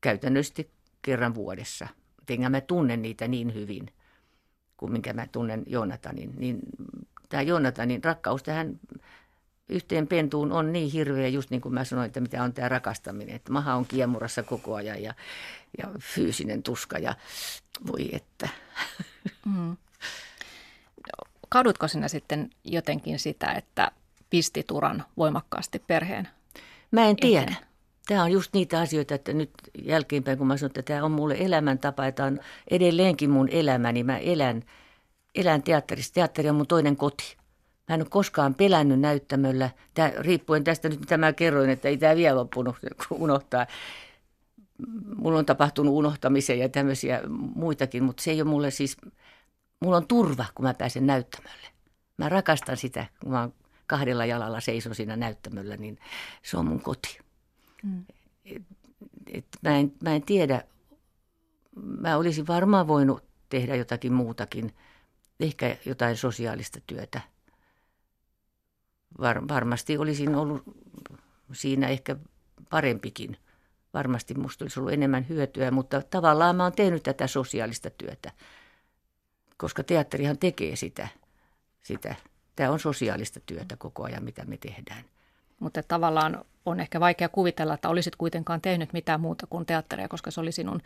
käytännössä kerran vuodessa. Enkä mä tunnen niitä niin hyvin kuin minkä mä tunnen Joonatanin. Niin tämä Joonatanin rakkaus tähän yhteen pentuun on niin hirveä, just niin kuin mä sanoin, että mitä on tämä rakastaminen. Että maha on kiemurassa koko ajan ja, ja fyysinen tuska ja voi että. Mm. Kadutko sinä sitten jotenkin sitä, että pisti turan voimakkaasti perheen? Mä en tiedä. Eteen? Tämä on just niitä asioita, että nyt jälkeenpäin kun mä sanon, että tämä on mulle elämäntapa, että on edelleenkin mun elämäni. Mä elän, elän teatterissa. Teatteri on mun toinen koti. Mä en ole koskaan pelännyt näyttämöllä, tämä, riippuen tästä nyt mitä mä kerroin, että ei tämä vielä loppunut unohtaa. Mulla on tapahtunut unohtamisia ja tämmöisiä muitakin, mutta se ei ole mulle siis, mulla on turva, kun mä pääsen näyttämölle. Mä rakastan sitä, kun mä kahdella jalalla seison siinä näyttämöllä, niin se on mun koti. Mm. Et, et mä, en, mä en tiedä, mä olisin varmaan voinut tehdä jotakin muutakin, ehkä jotain sosiaalista työtä – var, varmasti olisin ollut siinä ehkä parempikin. Varmasti musta olisi ollut enemmän hyötyä, mutta tavallaan mä oon tehnyt tätä sosiaalista työtä, koska teatterihan tekee sitä. sitä. Tämä on sosiaalista työtä koko ajan, mitä me tehdään. Mutta tavallaan on ehkä vaikea kuvitella, että olisit kuitenkaan tehnyt mitään muuta kuin teatteria, koska se oli sinun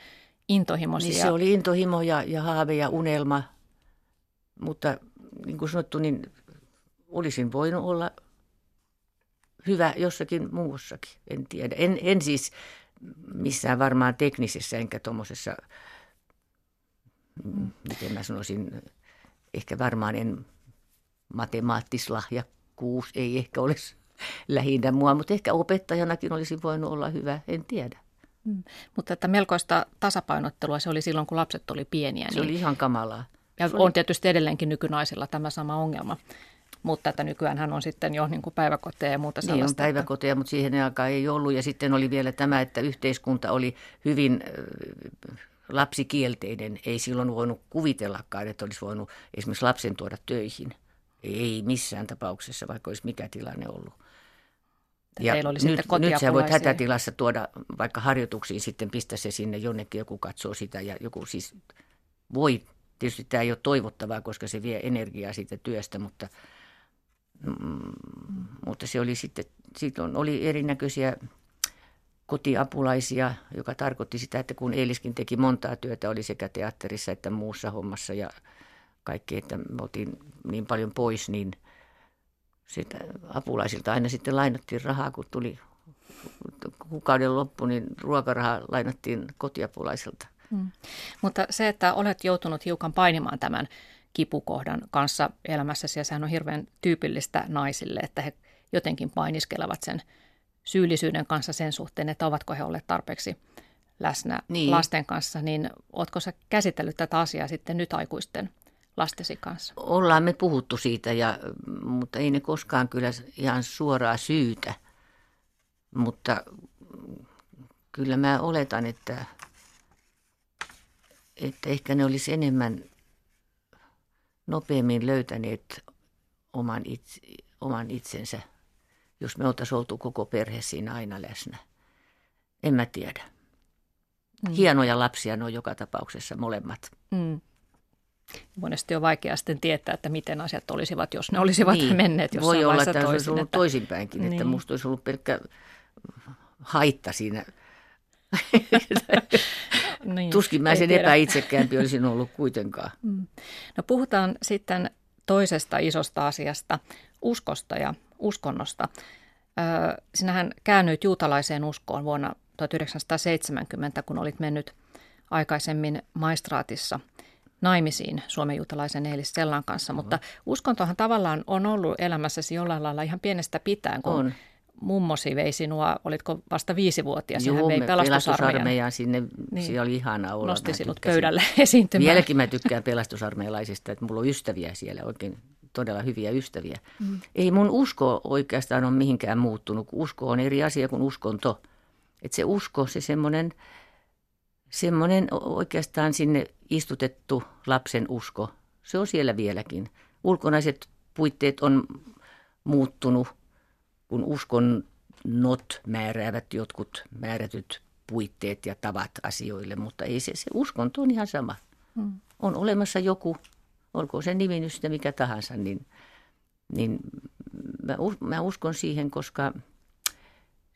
intohimosi. Niin se oli intohimo ja, ja haave ja unelma, mutta niin kuin sanottu, niin olisin voinut olla hyvä jossakin muussakin, en tiedä. En, en siis missään varmaan teknisessä enkä tuommoisessa, mm, miten mä sanoisin, ehkä varmaan en matemaattislahjakkuus ei ehkä olisi lähinnä mua, mutta ehkä opettajanakin olisi voinut olla hyvä, en tiedä. Mm. Mutta että melkoista tasapainottelua se oli silloin, kun lapset oli pieniä. Se niin... oli ihan kamalaa. Ja on tietysti edelleenkin nykynaisilla tämä sama ongelma. Mutta että nykyään hän on sitten jo niin kuin päiväkoteja ja muuta sellaista. Niin on päiväkoteja, mutta siihen aikaan ei ollut. Ja sitten oli vielä tämä, että yhteiskunta oli hyvin lapsikielteinen. Ei silloin voinut kuvitellakaan, että olisi voinut esimerkiksi lapsen tuoda töihin. Ei missään tapauksessa, vaikka olisi mikä tilanne ollut. Ja oli nyt, nyt sä voit hätätilassa tuoda vaikka harjoituksiin sitten, pistä se sinne jonnekin, joku katsoo sitä ja joku siis voi. Tietysti tämä ei ole toivottavaa, koska se vie energiaa siitä työstä, mutta, mutta se oli sitten, sitten oli erinäköisiä kotiapulaisia, joka tarkoitti sitä, että kun Eiliskin teki montaa työtä, oli sekä teatterissa että muussa hommassa ja kaikki, että me oltiin niin paljon pois, niin – sitä apulaisilta aina sitten lainattiin rahaa, kun tuli kuukauden loppu, niin ruokarahaa lainattiin kotiapulaisilta. Hmm. Mutta se, että olet joutunut hiukan painimaan tämän kipukohdan kanssa elämässäsi, ja sehän on hirveän tyypillistä naisille, että he jotenkin painiskelevat sen syyllisyyden kanssa sen suhteen, että ovatko he olleet tarpeeksi läsnä niin. lasten kanssa, niin oletko sä käsitellyt tätä asiaa sitten nyt aikuisten lastesi kanssa? Ollaan me puhuttu siitä, ja, mutta ei ne koskaan kyllä ihan suoraa syytä. Mutta kyllä mä oletan, että, että ehkä ne olisi enemmän nopeammin löytäneet oman, itse, oman itsensä, jos me oltaisiin oltu koko perhe siinä aina läsnä. En mä tiedä. Mm. Hienoja lapsia ne on joka tapauksessa molemmat. Mm. Monesti on vaikea sitten tietää, että miten asiat olisivat, jos ne olisivat niin. menneet jossain Voi olla, että toisin, olisi ollut että... toisinpäinkin, niin. että musta olisi ollut pelkkä haitta siinä. niin, Tuskin mä sen epäitsekäämpi olisin ollut kuitenkaan. Mm. No puhutaan sitten toisesta isosta asiasta, uskosta ja uskonnosta. sinähän käännyit juutalaiseen uskoon vuonna 1970, kun olit mennyt aikaisemmin maistraatissa – naimisiin Suomen juutalaisen Eilis Sellan kanssa, mutta uskontohan tavallaan on ollut elämässäsi jollain lailla ihan pienestä pitäen, kun on. Mummosi vei sinua, olitko vasta viisivuotias, Joo, vei pelastusarmeijan. sinne, niin. se oli ihana olla. Nosti sinut pöydälle esiintymään. Vieläkin mä tykkään pelastusarmeijalaisista, että mulla on ystäviä siellä, oikein todella hyviä ystäviä. Mm. Ei mun usko oikeastaan ole mihinkään muuttunut, usko on eri asia kuin uskonto. Että se usko, se semmoinen semmoinen oikeastaan sinne istutettu lapsen usko, se on siellä vieläkin. Ulkonaiset puitteet on muuttunut, kun uskon not määräävät jotkut määrätyt puitteet ja tavat asioille, mutta ei se, se uskonto on ihan sama. Hmm. On olemassa joku, olkoon se nimi nyt mikä tahansa, niin, niin mä, mä uskon siihen, koska –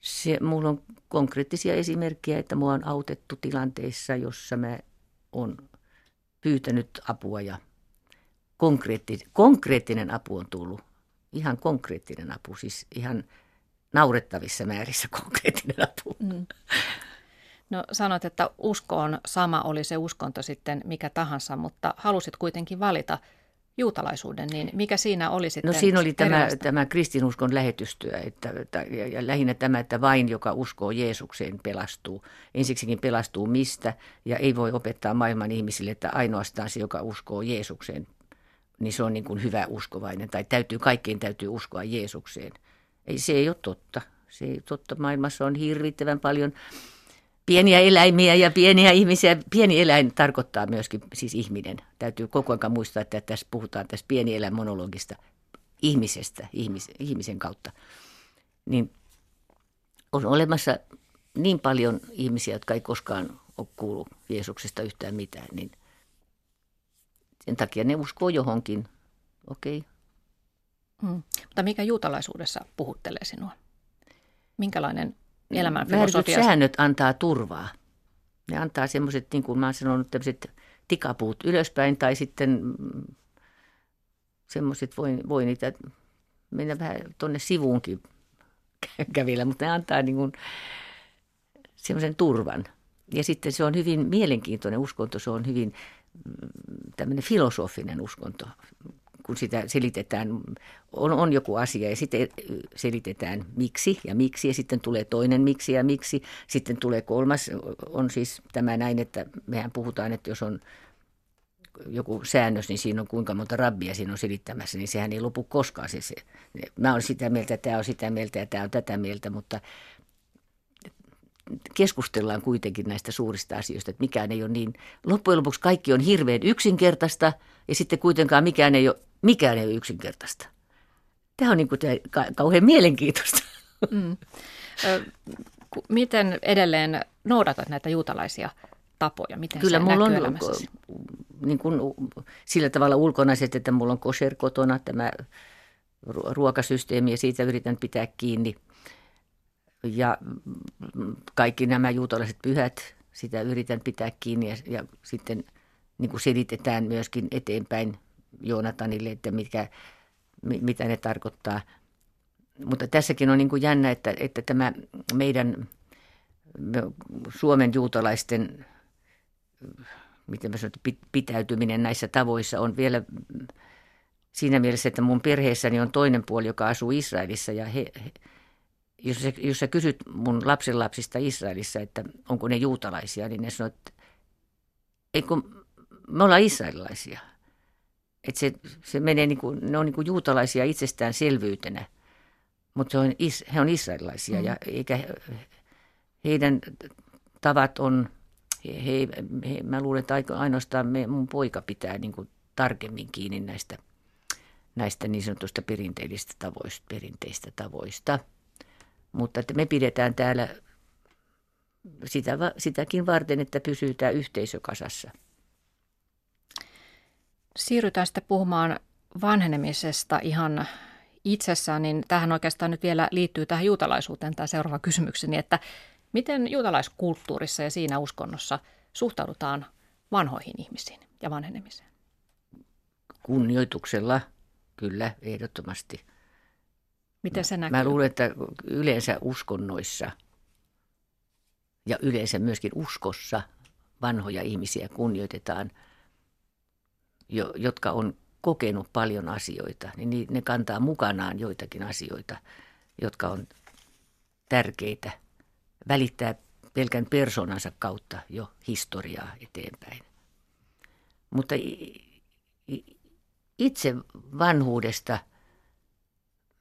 se, mulla on konkreettisia esimerkkejä, että mua on autettu tilanteissa, jossa mä oon pyytänyt apua ja konkreetti, konkreettinen apu on tullut. Ihan konkreettinen apu, siis ihan naurettavissa määrissä konkreettinen apu. Mm. No sanot, että usko on sama, oli se uskonto sitten mikä tahansa, mutta halusit kuitenkin valita – juutalaisuuden, niin mikä siinä oli sitten No siinä oli tämä, tämä kristinuskon lähetystyö että, ja, ja lähinnä tämä, että vain joka uskoo Jeesukseen pelastuu. Ensiksikin pelastuu mistä ja ei voi opettaa maailman ihmisille, että ainoastaan se, joka uskoo Jeesukseen, niin se on niin kuin hyvä uskovainen tai täytyy, kaikkien täytyy uskoa Jeesukseen. Ei, se ei ole totta. Se ei ole totta. Maailmassa on hirvittävän paljon pieniä eläimiä ja pieniä ihmisiä. Pieni eläin tarkoittaa myöskin siis ihminen. Täytyy koko ajan muistaa, että tässä puhutaan tästä pieni eläin monologista ihmisestä, ihmis, ihmisen kautta. Niin on olemassa niin paljon ihmisiä, jotka ei koskaan ole kuullut Jeesuksesta yhtään mitään, niin sen takia ne uskoo johonkin. Okei. Okay. Hmm. Mutta mikä juutalaisuudessa puhuttelee sinua? Minkälainen elämän filosofia? säännöt antaa turvaa. Ne antaa semmoiset, niin kuin mä oon sanonut, tämmöiset tikapuut ylöspäin tai sitten mm, semmoiset, voi, voi niitä mennä vähän tuonne sivuunkin kävillä, mutta ne antaa niin kuin semmoisen turvan. Ja sitten se on hyvin mielenkiintoinen uskonto, se on hyvin mm, tämmöinen filosofinen uskonto, kun sitä selitetään, on, on joku asia ja sitten selitetään miksi ja miksi ja sitten tulee toinen miksi ja miksi. Sitten tulee kolmas, on siis tämä näin, että mehän puhutaan, että jos on joku säännös, niin siinä on kuinka monta rabbia siinä on selittämässä, niin sehän ei lopu koskaan. Se, se. Mä olen sitä mieltä, tämä on sitä mieltä ja tämä on tätä mieltä, mutta keskustellaan kuitenkin näistä suurista asioista, että mikään ei ole niin, loppujen lopuksi kaikki on hirveän yksinkertaista ja sitten kuitenkaan mikään ei ole, mikään ei ole yksinkertaista. Tämä on niin kuin tämä kauhean mielenkiintoista. Mm. Miten edelleen noudatat näitä juutalaisia tapoja? Miten Kyllä mulla on elämässäsi? niin kuin, sillä tavalla ulkonaiset, että mulla on kosher kotona tämä ruokasysteemi ja siitä yritän pitää kiinni. Ja kaikki nämä juutalaiset pyhät, sitä yritän pitää kiinni ja, ja sitten niin kuin selitetään myöskin eteenpäin Joonatanille, että mitkä, mitä ne tarkoittaa. Mutta tässäkin on niin kuin jännä, että, että tämä meidän Suomen juutalaisten miten mä sanon, pitäytyminen näissä tavoissa on vielä siinä mielessä, että mun perheessäni on toinen puoli, joka asuu Israelissa ja he, he jos, sä, jos sä kysyt mun lapsenlapsista Israelissa, että onko ne juutalaisia, niin ne sanoo, että eikö, me ollaan israelilaisia. Että se, se menee niin kuin, ne on niin kuin juutalaisia itsestäänselvyytenä, mutta se on, he on israelilaisia mm. ja eikä heidän tavat on he, he, mä luulen, että ainoastaan me, mun poika pitää niin kuin tarkemmin kiinni näistä, näistä niin sanotusta perinteistä tavoista, perinteistä tavoista. Mutta että me pidetään täällä sitä, sitäkin varten, että pysytään yhteisö kasassa. Siirrytään sitten puhumaan vanhenemisesta ihan itsessään, niin tähän oikeastaan nyt vielä liittyy tähän juutalaisuuteen tämä seuraava kysymykseni, että Miten juutalaiskulttuurissa ja siinä uskonnossa suhtaudutaan vanhoihin ihmisiin ja vanhenemiseen? Kunnioituksella, kyllä, ehdottomasti. Miten se näkyy? Mä luulen, että yleensä uskonnoissa ja yleensä myöskin uskossa vanhoja ihmisiä kunnioitetaan, jo, jotka on kokenut paljon asioita, niin ne kantaa mukanaan joitakin asioita, jotka on tärkeitä – välittää pelkän persoonansa kautta jo historiaa eteenpäin. Mutta itse vanhuudesta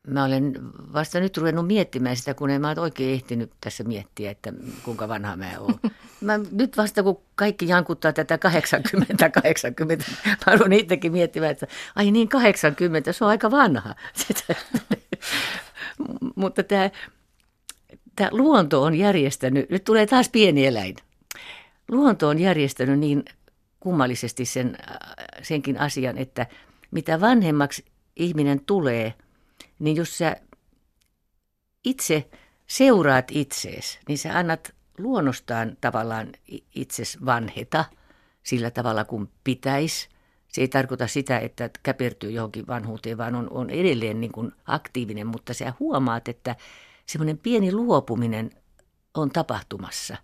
mä olen vasta nyt ruvennut miettimään sitä, kun en mä oikein ehtinyt tässä miettiä, että kuinka vanha mä oon. Mä nyt vasta kun kaikki jankuttaa tätä 80, 80, mä olen itsekin miettimään, että ai niin 80, se on aika vanha. Mutta tämä tämä luonto on järjestänyt, nyt tulee taas pieni eläin. Luonto on järjestänyt niin kummallisesti sen, senkin asian, että mitä vanhemmaksi ihminen tulee, niin jos sä itse seuraat itsees, niin sä annat luonnostaan tavallaan itses vanheta sillä tavalla kuin pitäisi. Se ei tarkoita sitä, että käpertyy johonkin vanhuuteen, vaan on, on edelleen niin kuin aktiivinen, mutta sä huomaat, että semmoinen pieni luopuminen on tapahtumassa.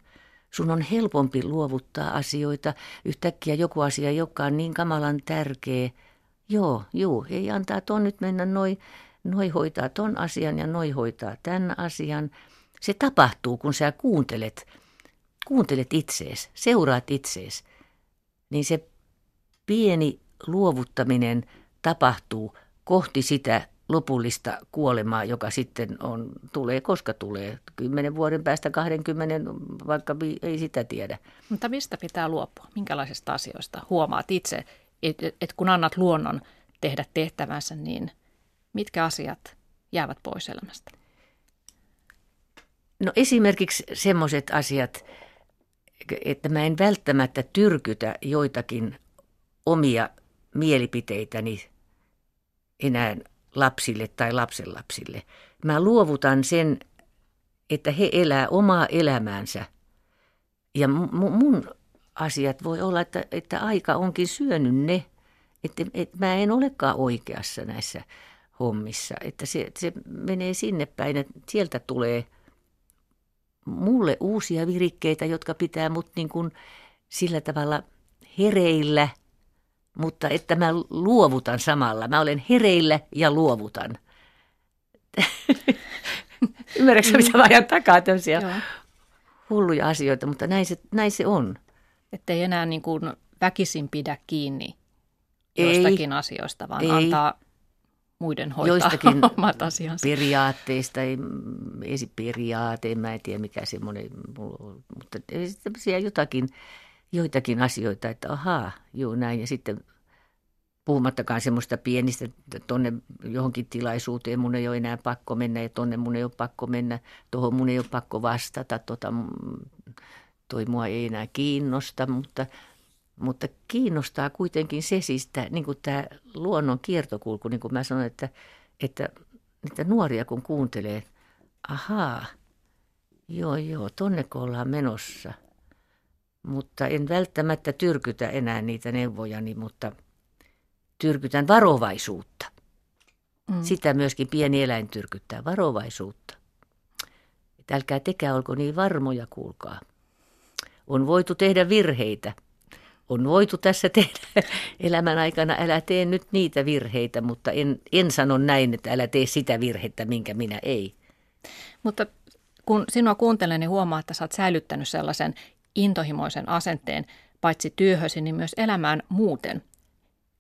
Sun on helpompi luovuttaa asioita. Yhtäkkiä joku asia, joka on niin kamalan tärkeä. Joo, juu, ei antaa ton nyt mennä noin. Noi hoitaa ton asian ja noi hoitaa tämän asian. Se tapahtuu, kun sä kuuntelet, kuuntelet itsees, seuraat itsees. Niin se pieni luovuttaminen tapahtuu kohti sitä lopullista kuolemaa, joka sitten on, tulee koska tulee. Kymmenen vuoden päästä, 20, vaikka ei sitä tiedä. Mutta mistä pitää luopua? Minkälaisista asioista huomaat itse, että et kun annat luonnon tehdä tehtävänsä, niin mitkä asiat jäävät pois elämästä? No esimerkiksi semmoiset asiat, että mä en välttämättä tyrkytä joitakin omia mielipiteitäni enää lapsille tai lapsenlapsille. Mä luovutan sen, että he elää omaa elämäänsä. Ja mun asiat voi olla, että, että aika onkin syönyt ne, että, että mä en olekaan oikeassa näissä hommissa. Että se, se menee sinne päin, että sieltä tulee mulle uusia virikkeitä, jotka pitää mut niin kuin sillä tavalla hereillä, mutta että mä luovutan samalla. Mä olen hereillä ja luovutan. Ymmärrätkö mitä mä ajan takaa tämmöisiä Joo. hulluja asioita, mutta näin se, näin se on. Että ei enää niin kuin väkisin pidä kiinni joistakin ei, asioista, vaan ei. antaa muiden hoitaa Joistakin omat asiansa. periaatteista, ei, periaate, mä en tiedä mikä semmoinen, mutta tämmöisiä jotakin, joitakin asioita, että ahaa, joo näin. Ja sitten puhumattakaan semmoista pienistä, että tonne johonkin tilaisuuteen mun ei ole enää pakko mennä ja tonne mun ei ole pakko mennä, tuohon mun ei ole pakko vastata, tota, toi mua ei enää kiinnosta, mutta, mutta kiinnostaa kuitenkin se siis, että, niin kuin tämä luonnon kiertokulku, niin kuin mä sanoin, että, että niitä nuoria kun kuuntelee, ahaa, joo joo, tonne kun ollaan menossa. Mutta en välttämättä tyrkytä enää niitä neuvojani, mutta tyrkytän varovaisuutta. Mm. Sitä myöskin pieni eläin tyrkyttää, varovaisuutta. Et älkää tekää olko niin varmoja, kuulkaa. On voitu tehdä virheitä. On voitu tässä tehdä elämän aikana, älä tee nyt niitä virheitä, mutta en, en sano näin, että älä tee sitä virhettä, minkä minä ei. Mutta kun sinua kuuntelen, niin huomaa, että sä oot säilyttänyt sellaisen intohimoisen asenteen paitsi työhösi, niin myös elämään muuten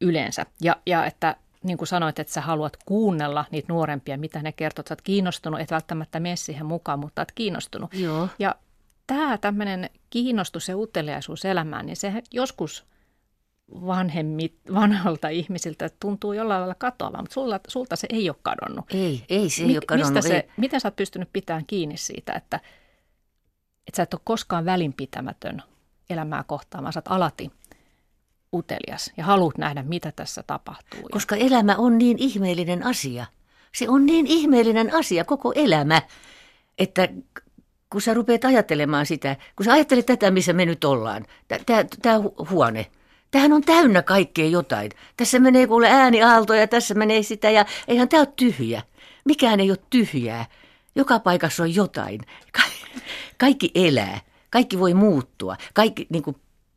yleensä. Ja, ja että niin kuin sanoit, että sä haluat kuunnella niitä nuorempia, mitä ne kertovat. Sä oot kiinnostunut, et välttämättä mene siihen mukaan, mutta oot kiinnostunut. Joo. Ja tämä tämmöinen kiinnostus ja uteliaisuus elämään, niin se joskus vanhemmit, vanhalta ihmisiltä tuntuu jollain lailla katoavan, mutta sulta, sulta se ei ole kadonnut. Ei, ei se ei ole kadonnut. Mistä se, Miten sä oot pystynyt pitämään kiinni siitä, että, että sä et ole koskaan välinpitämätön elämää kohtaan, vaan sä oot alati utelias ja haluat nähdä, mitä tässä tapahtuu. Koska elämä on niin ihmeellinen asia. Se on niin ihmeellinen asia, koko elämä, että kun sä rupeat ajattelemaan sitä, kun sä ajattelet tätä, missä me nyt ollaan, tämä huone, tämähän on täynnä kaikkea jotain. Tässä menee kuule ääniaaltoja, tässä menee sitä ja eihän tämä ole tyhjä. Mikään ei ole tyhjää. Joka paikassa on jotain. Ka- kaikki elää. Kaikki voi muuttua. Kaikki, niin kuin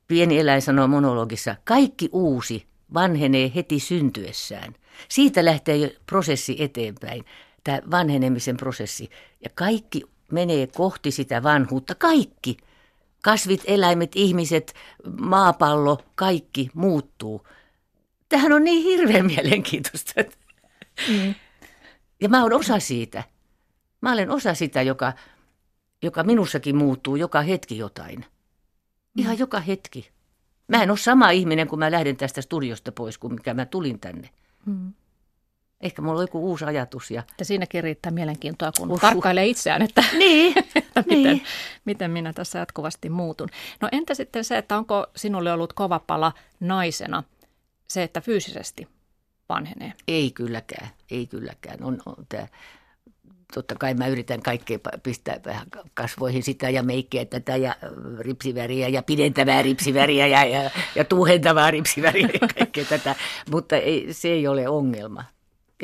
pieni eläin sanoo monologissa, kaikki uusi vanhenee heti syntyessään. Siitä lähtee prosessi eteenpäin, tämä vanhenemisen prosessi. Ja kaikki menee kohti sitä vanhuutta. Kaikki. Kasvit, eläimet, ihmiset, maapallo, kaikki muuttuu. Tähän on niin hirveän mielenkiintoista. Mm. Ja mä oon osa siitä. Mä olen osa sitä, joka, joka minussakin muuttuu joka hetki jotain. Ihan mm. joka hetki. Mä en ole sama ihminen, kun mä lähden tästä studiosta pois, kuin mikä mä tulin tänne. Mm. Ehkä mulla on joku uusi ajatus. Ja, ja siinäkin riittää mielenkiintoa, kun Uhuh. tarkkailee itseään, että, niin, että miten, niin. miten minä tässä jatkuvasti muutun. No entä sitten se, että onko sinulle ollut kova pala naisena se, että fyysisesti vanhenee? Ei kylläkään, ei kylläkään. On, on tämä totta kai mä yritän kaikkea pistää vähän kasvoihin sitä ja meikkiä tätä ja ripsiväriä ja pidentävää ripsiväriä ja, ja, ja tuhentavaa ripsiväriä ja kaikkea tätä, mutta ei, se ei ole ongelma.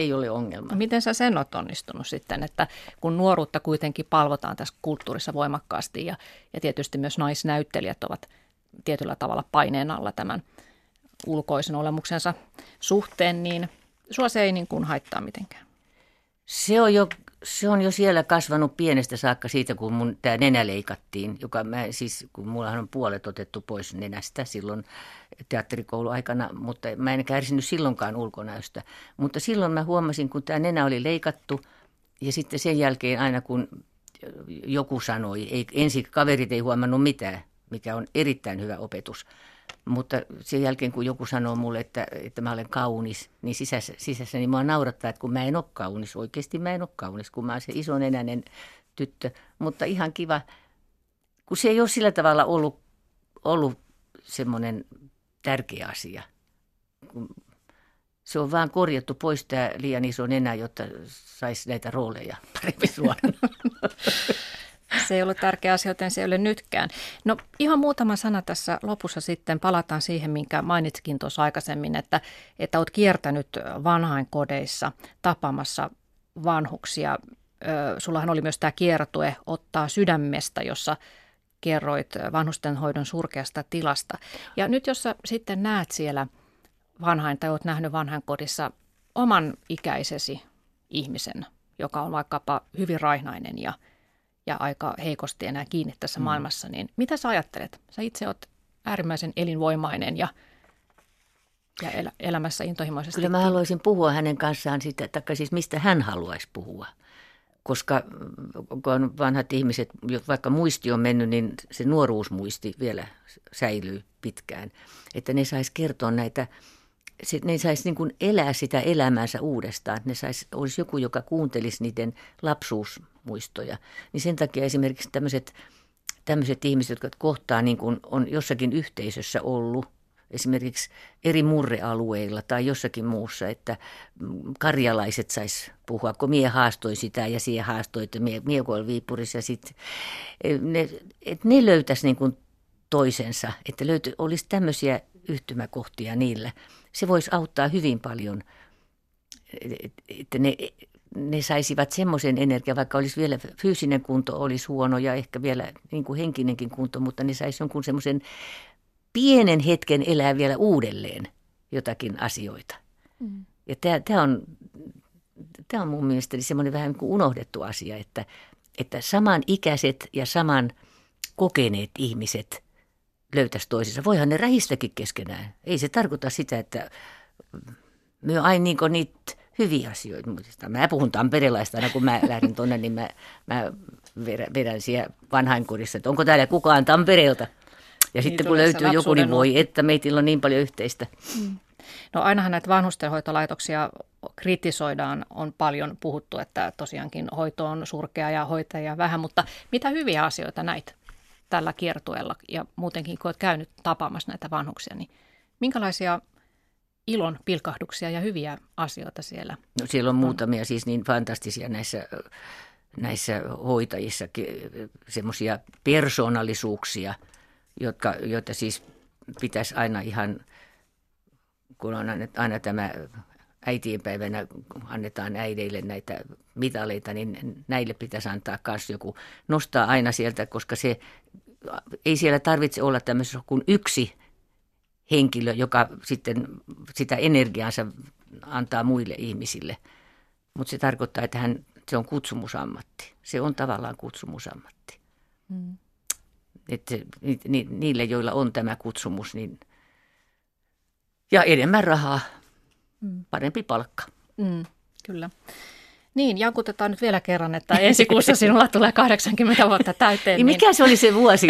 Ei ole ongelma. Miten sä sen oot onnistunut sitten, että kun nuoruutta kuitenkin palvotaan tässä kulttuurissa voimakkaasti ja, ja tietysti myös naisnäyttelijät ovat tietyllä tavalla paineen alla tämän ulkoisen olemuksensa suhteen, niin sua se ei niin kuin haittaa mitenkään. Se on jo se on jo siellä kasvanut pienestä saakka siitä, kun mun tämä nenä leikattiin, joka mä siis, kun mullahan on puolet otettu pois nenästä silloin teatterikouluaikana, mutta mä en kärsinyt silloinkaan ulkonäöstä. Mutta silloin mä huomasin, kun tämä nenä oli leikattu ja sitten sen jälkeen aina kun joku sanoi, ei, ensin kaverit ei huomannut mitään, mikä on erittäin hyvä opetus – mutta sen jälkeen, kun joku sanoo mulle, että, että mä olen kaunis, niin sisässä, sisässä niin mua naurattaa, että kun mä en ole kaunis. Oikeasti mä en ole kaunis, kun mä olen se ison enäinen tyttö. Mutta ihan kiva, kun se ei ole sillä tavalla ollut, ollut semmoinen tärkeä asia. Se on vaan korjattu pois tämä liian iso nenä, jotta saisi näitä rooleja paremmin suoraan. Se ei ollut tärkeä asia, joten se ei ole nytkään. No ihan muutama sana tässä lopussa sitten. Palataan siihen, minkä mainitsikin tuossa aikaisemmin, että, että olet kiertänyt vanhainkodeissa tapaamassa vanhuksia. Sullahan oli myös tämä kiertue Ottaa sydämestä, jossa kerroit vanhustenhoidon surkeasta tilasta. Ja nyt jos sä sitten näet siellä vanhain tai olet nähnyt vanhainkodissa oman ikäisesi ihmisen, joka on vaikkapa hyvin raihnainen ja, ja aika heikosti enää kiinni tässä mm. maailmassa, niin mitä sä ajattelet? Sä itse oot äärimmäisen elinvoimainen ja, ja el- elämässä intohimoisesti. Kyllä mä haluaisin puhua hänen kanssaan siitä, että siis mistä hän haluaisi puhua. Koska kun vanhat ihmiset, vaikka muisti on mennyt, niin se nuoruusmuisti vielä säilyy pitkään. Että ne saisi kertoa näitä ne saisi niin kuin elää sitä elämäänsä uudestaan. Ne sais, olisi joku, joka kuuntelisi niiden lapsuusmuistoja. Niin sen takia esimerkiksi tämmöiset, tämmöiset ihmiset, jotka kohtaa niin kuin on jossakin yhteisössä ollut, esimerkiksi eri murrealueilla tai jossakin muussa, että karjalaiset sais puhua, kun mie haastoi sitä ja siihen haastoi, että mie, mie kun Viipurissa ja sitten ne, että ne löytäisi niin kuin toisensa, että löyty, olisi tämmöisiä yhtymäkohtia niillä – se voisi auttaa hyvin paljon, että ne, ne saisivat semmoisen energian, vaikka olisi vielä fyysinen kunto olisi huono ja ehkä vielä niin kuin henkinenkin kunto, mutta ne saisi jonkun semmoisen pienen hetken elää vielä uudelleen jotakin asioita. Mm. Ja tämä, tämä, on, tämä on mun mielestäni semmoinen vähän niin kuin unohdettu asia, että, että samanikäiset ja saman kokeneet ihmiset – löytäisi toisensa. Voihan ne rähistäkin keskenään. Ei se tarkoita sitä, että me aina niin niitä hyviä asioita. Mä puhun tamperelaista aina, kun mä lähden tuonne, niin mä, mä vedän siellä vanhainkodissa, että onko täällä kukaan Tampereelta. Ja niin sitten kun löytyy joku, niin voi, että meillä on niin paljon yhteistä. Mm. No ainahan näitä vanhustenhoitolaitoksia kritisoidaan, on paljon puhuttu, että tosiaankin hoito on surkea ja hoitajia vähän, mutta mitä hyviä asioita näitä? Tällä kiertueella ja muutenkin, kun olet käynyt tapaamassa näitä vanhuksia, niin minkälaisia ilon pilkahduksia ja hyviä asioita siellä No siellä on, muutamia siis niin fantastisia näissä, näissä hoitajissa, semmoisia persoonallisuuksia, jotka, joita siis pitäisi aina ihan, kun on aina tämä äitienpäivänä annetaan äideille näitä mitaleita, niin näille pitäisi antaa myös joku, nostaa aina sieltä, koska se ei siellä tarvitse olla tämmöisessä kuin yksi henkilö, joka sitten sitä energiaansa antaa muille ihmisille. Mutta se tarkoittaa, että hän, se on kutsumusammatti. Se on tavallaan kutsumusammatti. Mm. Että ni, ni, niille, joilla on tämä kutsumus, niin ja enemmän rahaa, mm. parempi palkka. Mm, kyllä. Niin, jankutetaan nyt vielä kerran, että ensi kuussa sinulla tulee 80 vuotta täyteen. Niin mikä se oli se vuosi?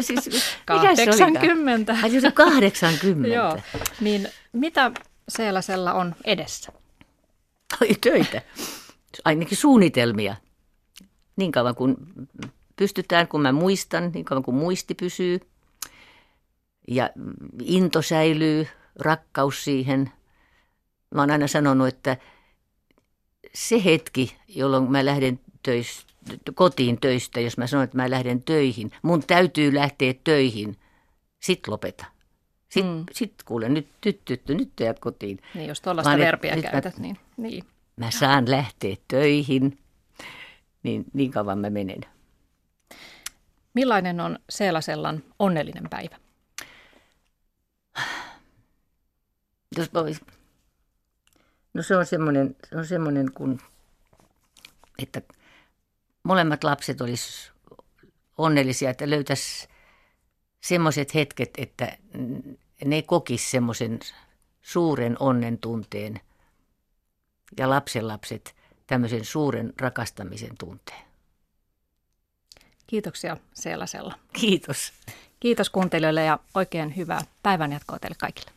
siis, 80. Ai se 80. Joo, niin mitä Seelasella on edessä? Ai töitä, ainakin suunnitelmia. Niin kauan kuin pystytään, kun mä muistan, niin kauan kuin muisti pysyy. Ja into säilyy, rakkaus siihen. Mä oon aina sanonut, että – se hetki, jolloin mä lähden töistä, kotiin töistä, jos mä sanon, että mä lähden töihin, mun täytyy lähteä töihin, sit lopeta. Sitten mm. sit kuule, nyt tyttytty, nyt jäät kotiin. Niin, jos tuollaista verbiä käytät, mä, niin, niin. Mä saan lähteä töihin, niin niin kauan mä menen. Millainen on Seelasellan onnellinen päivä? Jos No se on semmoinen, se on semmoinen kun, että molemmat lapset olisi onnellisia, että löytäisi semmoiset hetket, että ne kokis semmoisen suuren onnen tunteen ja lapsenlapset tämmöisen suuren rakastamisen tunteen. Kiitoksia Seelasella. Kiitos. Kiitos kuuntelijoille ja oikein hyvää päivänjatkoa teille kaikille.